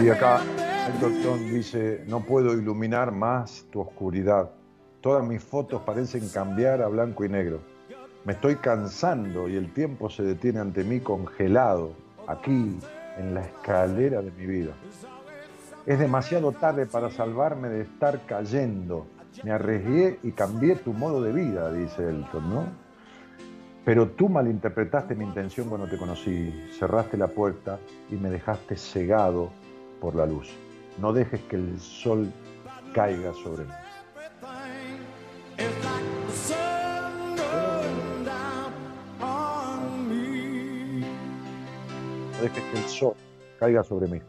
Y acá el Tom dice, no puedo iluminar más tu oscuridad. Todas mis fotos parecen cambiar a blanco y negro. Me estoy cansando y el tiempo se detiene ante mí congelado, aquí, en la escalera de mi vida. Es demasiado tarde para salvarme de estar cayendo. Me arriesgué y cambié tu modo de vida, dice Elton, ¿no? Pero tú malinterpretaste mi intención cuando te conocí. Cerraste la puerta y me dejaste cegado por la luz. No dejes que el sol caiga sobre mí. No dejes que el sol caiga sobre mí.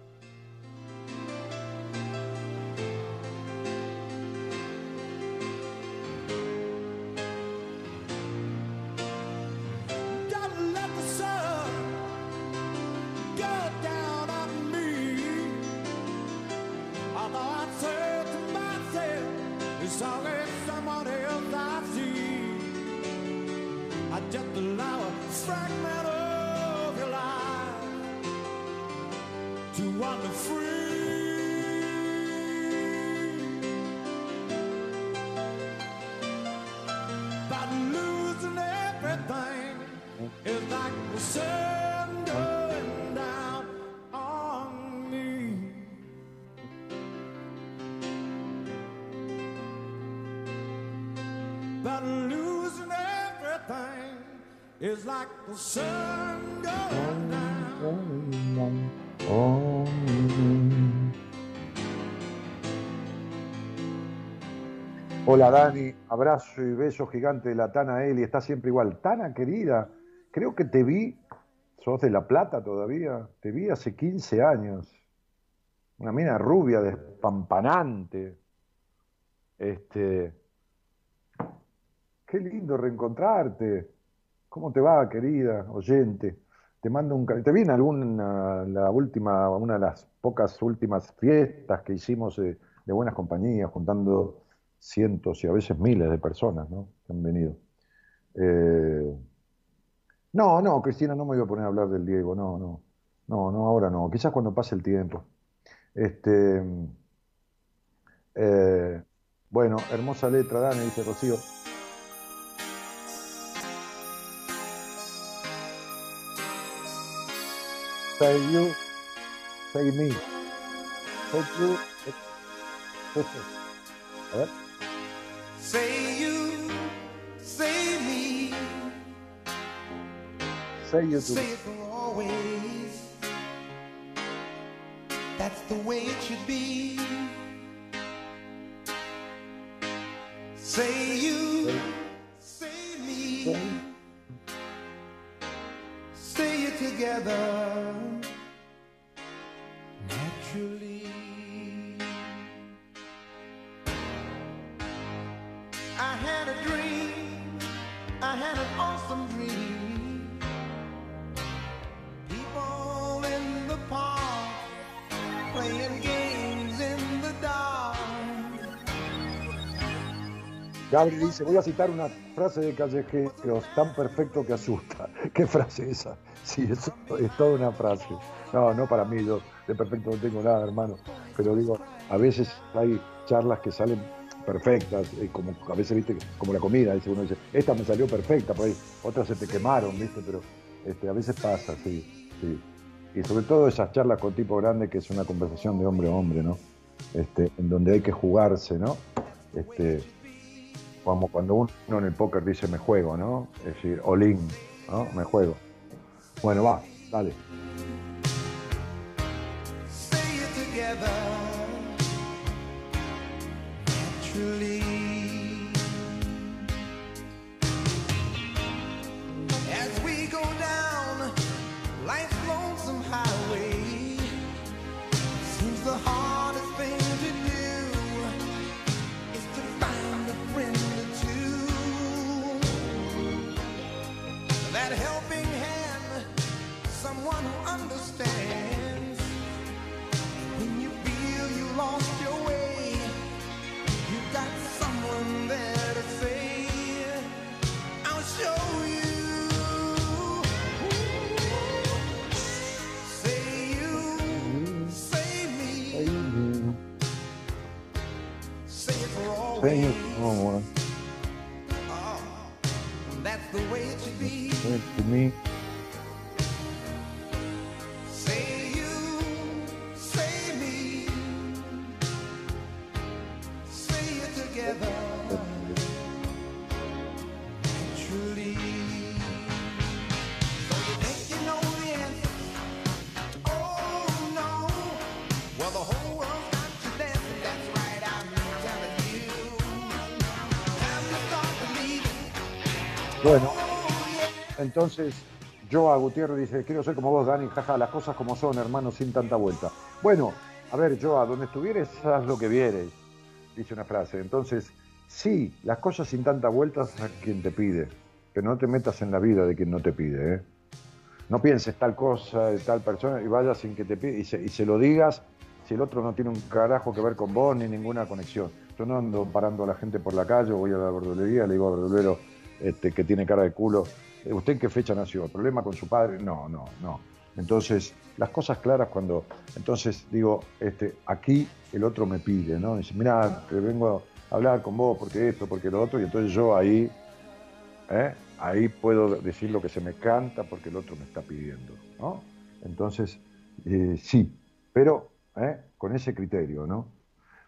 Dani, abrazo y beso gigante de la Tana Eli, está siempre igual. Tana querida, creo que te vi, sos de La Plata todavía, te vi hace 15 años. Una mina rubia, despampanante. Este, qué lindo reencontrarte. ¿Cómo te va, querida oyente? Te mando un Te vi en alguna, la última, una de las pocas últimas fiestas que hicimos de, de buenas compañías, juntando cientos y a veces miles de personas, ¿no? que han venido. Eh, no, no, Cristina, no me voy a poner a hablar del Diego, no, no, no, no, ahora no, quizás cuando pase el tiempo. Este, eh, bueno, hermosa letra, Dani, dice Rocío. Say you, say me. Say you. A ver. Say you, say me, Say you to say it for always. That's the way it should be. Say you, say me, say it together Gabriel dice, voy a citar una frase de callejeros tan perfecto que asusta. ¿Qué frase esa? Sí, es, es toda una frase. No, no para mí, yo de perfecto no tengo nada, hermano. Pero digo, a veces hay charlas que salen perfectas, eh, como a veces, viste, como la comida, dice uno dice, esta me salió perfecta, por ahí otras se te quemaron, viste, pero este, a veces pasa, sí, sí. Y sobre todo esas charlas con tipo grande, que es una conversación de hombre a hombre, ¿no? Este, en donde hay que jugarse, ¿no? Este, como cuando uno en el póker dice me juego, ¿no? Es decir, all-in, ¿no? Me juego. Bueno, va, dale. on one. Oh, that's the way it should be. Good for me. Entonces Joa Gutiérrez dice, quiero ser como vos, Dani, jaja, las cosas como son, hermano, sin tanta vuelta. Bueno, a ver, Joa, donde estuvieres, haz lo que vieres, dice una frase. Entonces, sí, las cosas sin tanta vuelta a quien te pide, pero no te metas en la vida de quien no te pide, ¿eh? No pienses tal cosa de tal persona y vayas sin que te se, y se lo digas si el otro no tiene un carajo que ver con vos ni ninguna conexión. Yo no ando parando a la gente por la calle, voy a la verdulería, le digo al verdulero este, que tiene cara de culo, "Eh, ¿usted en qué fecha nació? ¿Problema con su padre? No, no, no. Entonces, las cosas claras cuando, entonces digo, este, aquí el otro me pide, ¿no? Dice, mira, vengo a hablar con vos porque esto, porque lo otro, y entonces yo ahí ¿eh? ahí puedo decir lo que se me canta porque el otro me está pidiendo, ¿no? Entonces, eh, sí, pero ¿eh? con ese criterio, ¿no?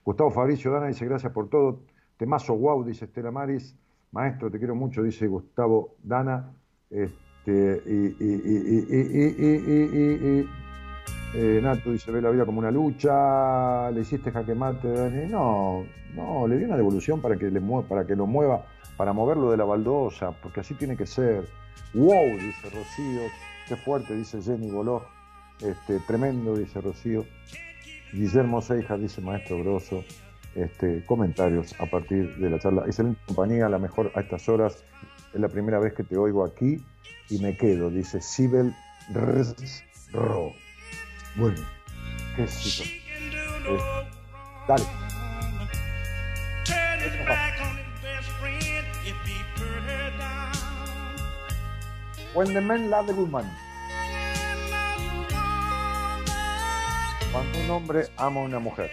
Gustavo Fabricio Dana dice, gracias por todo. Temazo wow, dice Estela Maris. Maestro, te quiero mucho, dice Gustavo Dana. Este, y, y, y, y Nato dice, ve la vida como una lucha, le hiciste jaque mate, Dani. No, no, le di una devolución para que, le para que lo mueva, para moverlo de la baldosa, porque así tiene que ser. ¡Wow! dice Rocío. Qué fuerte, dice Jenny Boló. Este, tremendo, dice Rocío. Guillermo Seijas dice Maestro Grosso. Este, comentarios a partir de la charla. Excelente compañía, la mejor a estas horas. Es la primera vez que te oigo aquí y me quedo, dice Sibel Ro. Bueno, qué cito. Eh, dale. Turn his back on his best friend if he put her down. When the man love the woman. Cuando un hombre ama a una mujer.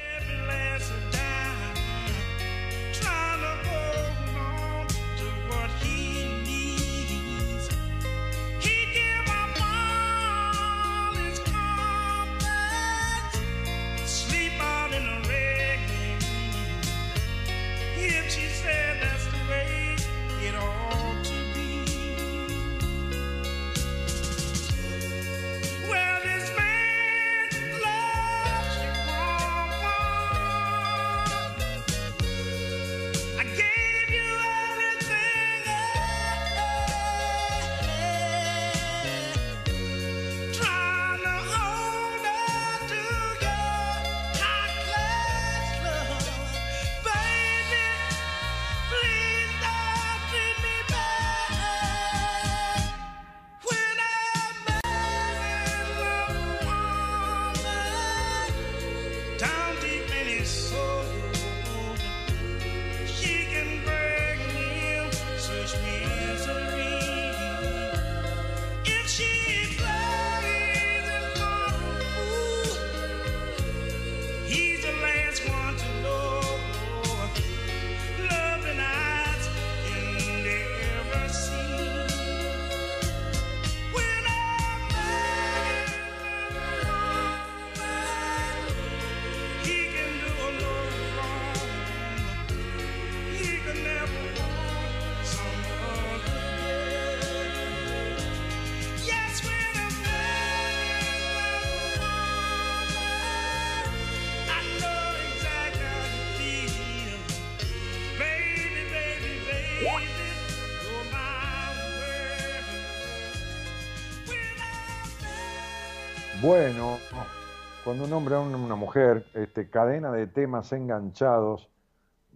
Cuando un hombre a una mujer, este, cadena de temas enganchados,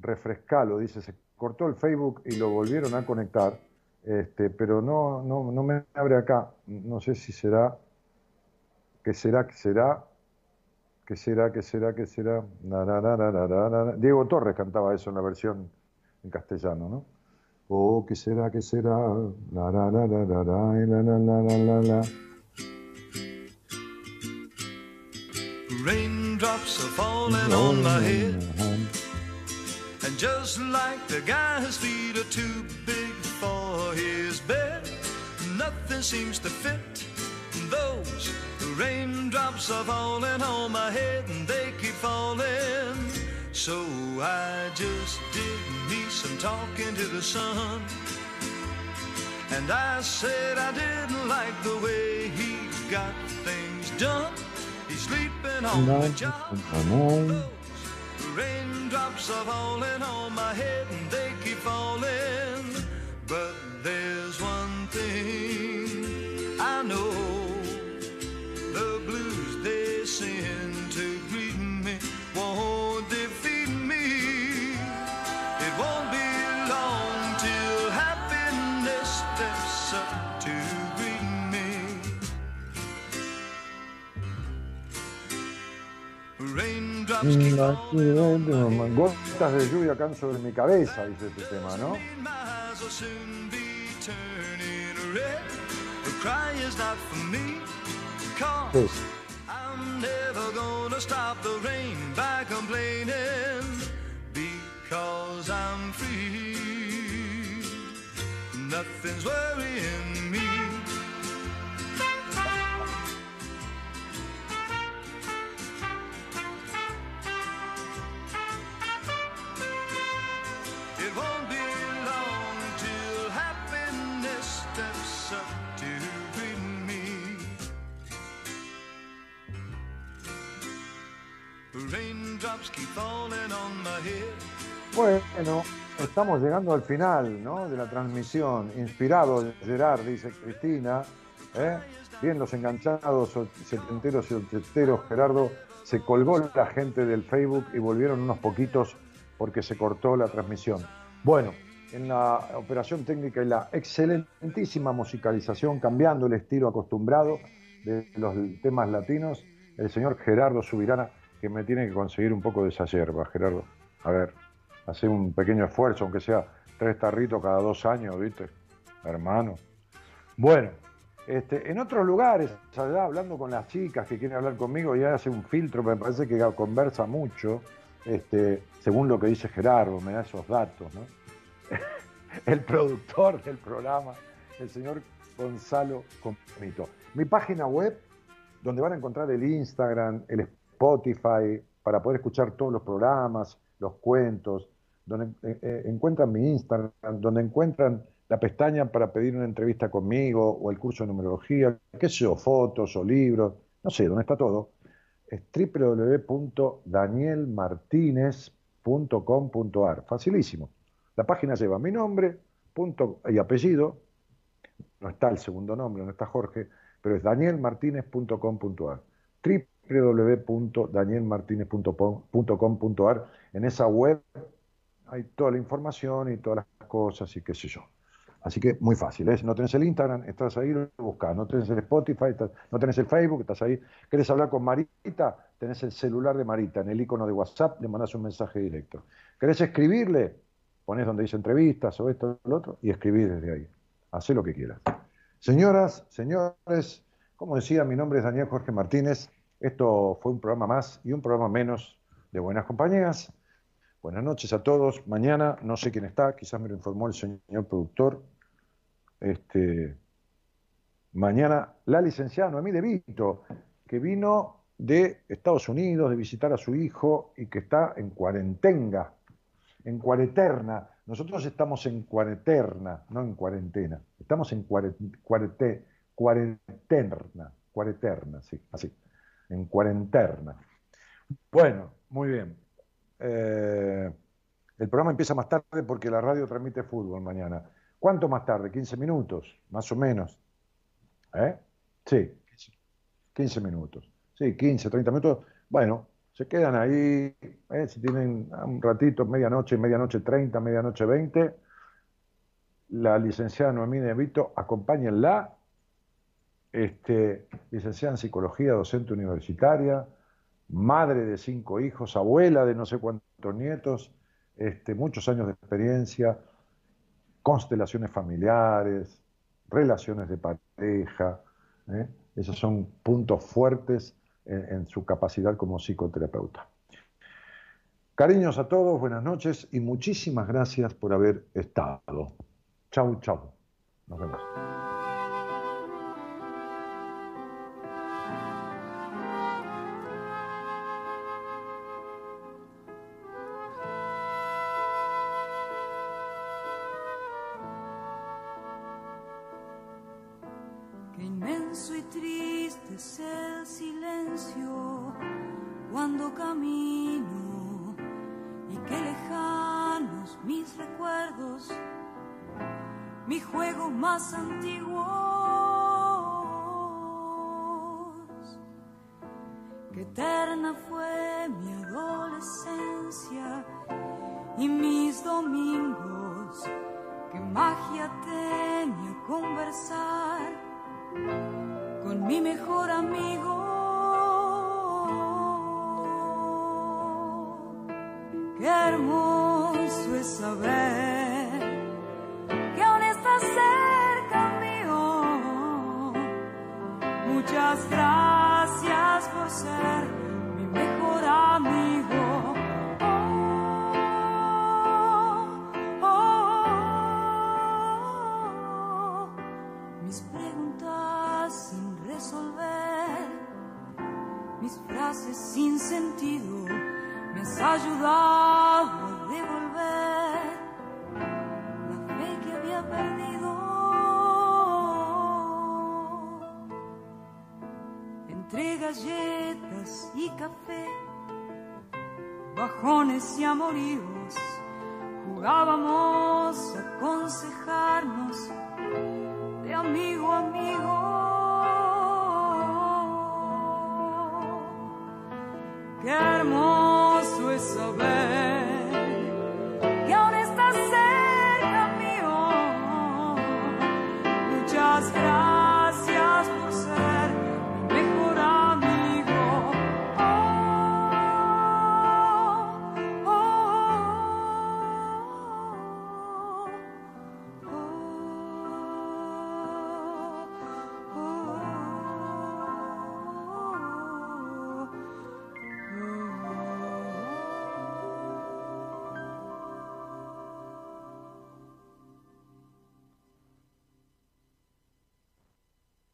refrescalo, dice, se cortó el Facebook y lo volvieron a conectar. este, pero no, no, no me abre acá. No sé si será, que será, que será, que será, que será, que será. Diego Torres cantaba eso en la versión en castellano, ¿no? Oh, ¿qué será, qué será? La, la, la, la, la, la, la, la, la, la. Raindrops are falling on my head. And just like the guy whose feet are too big for his bed, nothing seems to fit. Those raindrops are falling on my head and they keep falling. So I just did me some talking to the sun. And I said I didn't like the way he got things done. Sleeping on the job. Raindrops are falling on my head and they keep falling. But there's one thing Gotas de lluvia caen sobre mi cabeza, dice este tema, ¿no? my eyes will soon Bueno, estamos llegando al final ¿no? de la transmisión. Inspirado Gerard, dice Cristina. ¿eh? Bien los enganchados setenteros y ochenteros, Gerardo. Se colgó la gente del Facebook y volvieron unos poquitos porque se cortó la transmisión. Bueno, en la operación técnica y la excelentísima musicalización, cambiando el estilo acostumbrado de los temas latinos, el señor Gerardo Subirana, que me tiene que conseguir un poco de esa yerba, Gerardo. A ver, hacer un pequeño esfuerzo, aunque sea tres tarritos cada dos años, ¿viste? Hermano. Bueno, este, en otros lugares, hablando con las chicas que quieren hablar conmigo, ya hace un filtro, me parece que conversa mucho, este, según lo que dice Gerardo, me da esos datos, ¿no? El productor del programa, el señor Gonzalo Comito. Mi página web, donde van a encontrar el Instagram, el Spotify, para poder escuchar todos los programas, los cuentos, donde eh, eh, encuentran mi Instagram, donde encuentran la pestaña para pedir una entrevista conmigo o el curso de numerología, qué sé yo, fotos o libros, no sé, dónde está todo. Es www.danielmartinez.com.ar. Facilísimo. La página lleva mi nombre punto y apellido, no está el segundo nombre, no está Jorge, pero es danielmartinez.com.ar. www.danielmartinez.com.ar. En esa web hay toda la información y todas las cosas y qué sé yo. Así que muy fácil, ¿eh? no tenés el Instagram, estás ahí, lo buscás, no tenés el Spotify, no tenés el Facebook, estás ahí. ¿Querés hablar con Marita? Tenés el celular de Marita, en el icono de WhatsApp le mandás un mensaje directo. ¿Querés escribirle? Ponés donde dice entrevistas o esto o lo otro y escribís desde ahí. Hacé lo que quieras. Señoras, señores, como decía, mi nombre es Daniel Jorge Martínez. Esto fue un programa más y un programa menos de Buenas Compañías. Buenas noches a todos. Mañana no sé quién está, quizás me lo informó el señor productor. Este, mañana la licenciada Noemí De Vito, que vino de Estados Unidos de visitar a su hijo y que está en cuarentena, en cuareterna. Nosotros estamos en cuareterna, no en cuarentena. Estamos en cuare- cuarete- cuareterna, cuareterna, sí, así, en cuarenterna. Bueno, muy bien. Eh, el programa empieza más tarde porque la radio transmite fútbol mañana. ¿Cuánto más tarde? 15 minutos, más o menos. ¿Eh? Sí, 15 minutos. Sí, 15, 30 minutos. Bueno, se quedan ahí, ¿eh? si tienen un ratito, medianoche, medianoche 30, medianoche 20. la licenciada Noemí Nevito, acompáñenla, este, licenciada en psicología, docente universitaria, madre de cinco hijos, abuela de no sé cuántos nietos, este, muchos años de experiencia, constelaciones familiares, relaciones de pareja. ¿eh? Esos son puntos fuertes en, su capacidad como psicoterapeuta. Cariños a todos, buenas noches y muchísimas gracias por haber estado. Chau, chau. Nos vemos.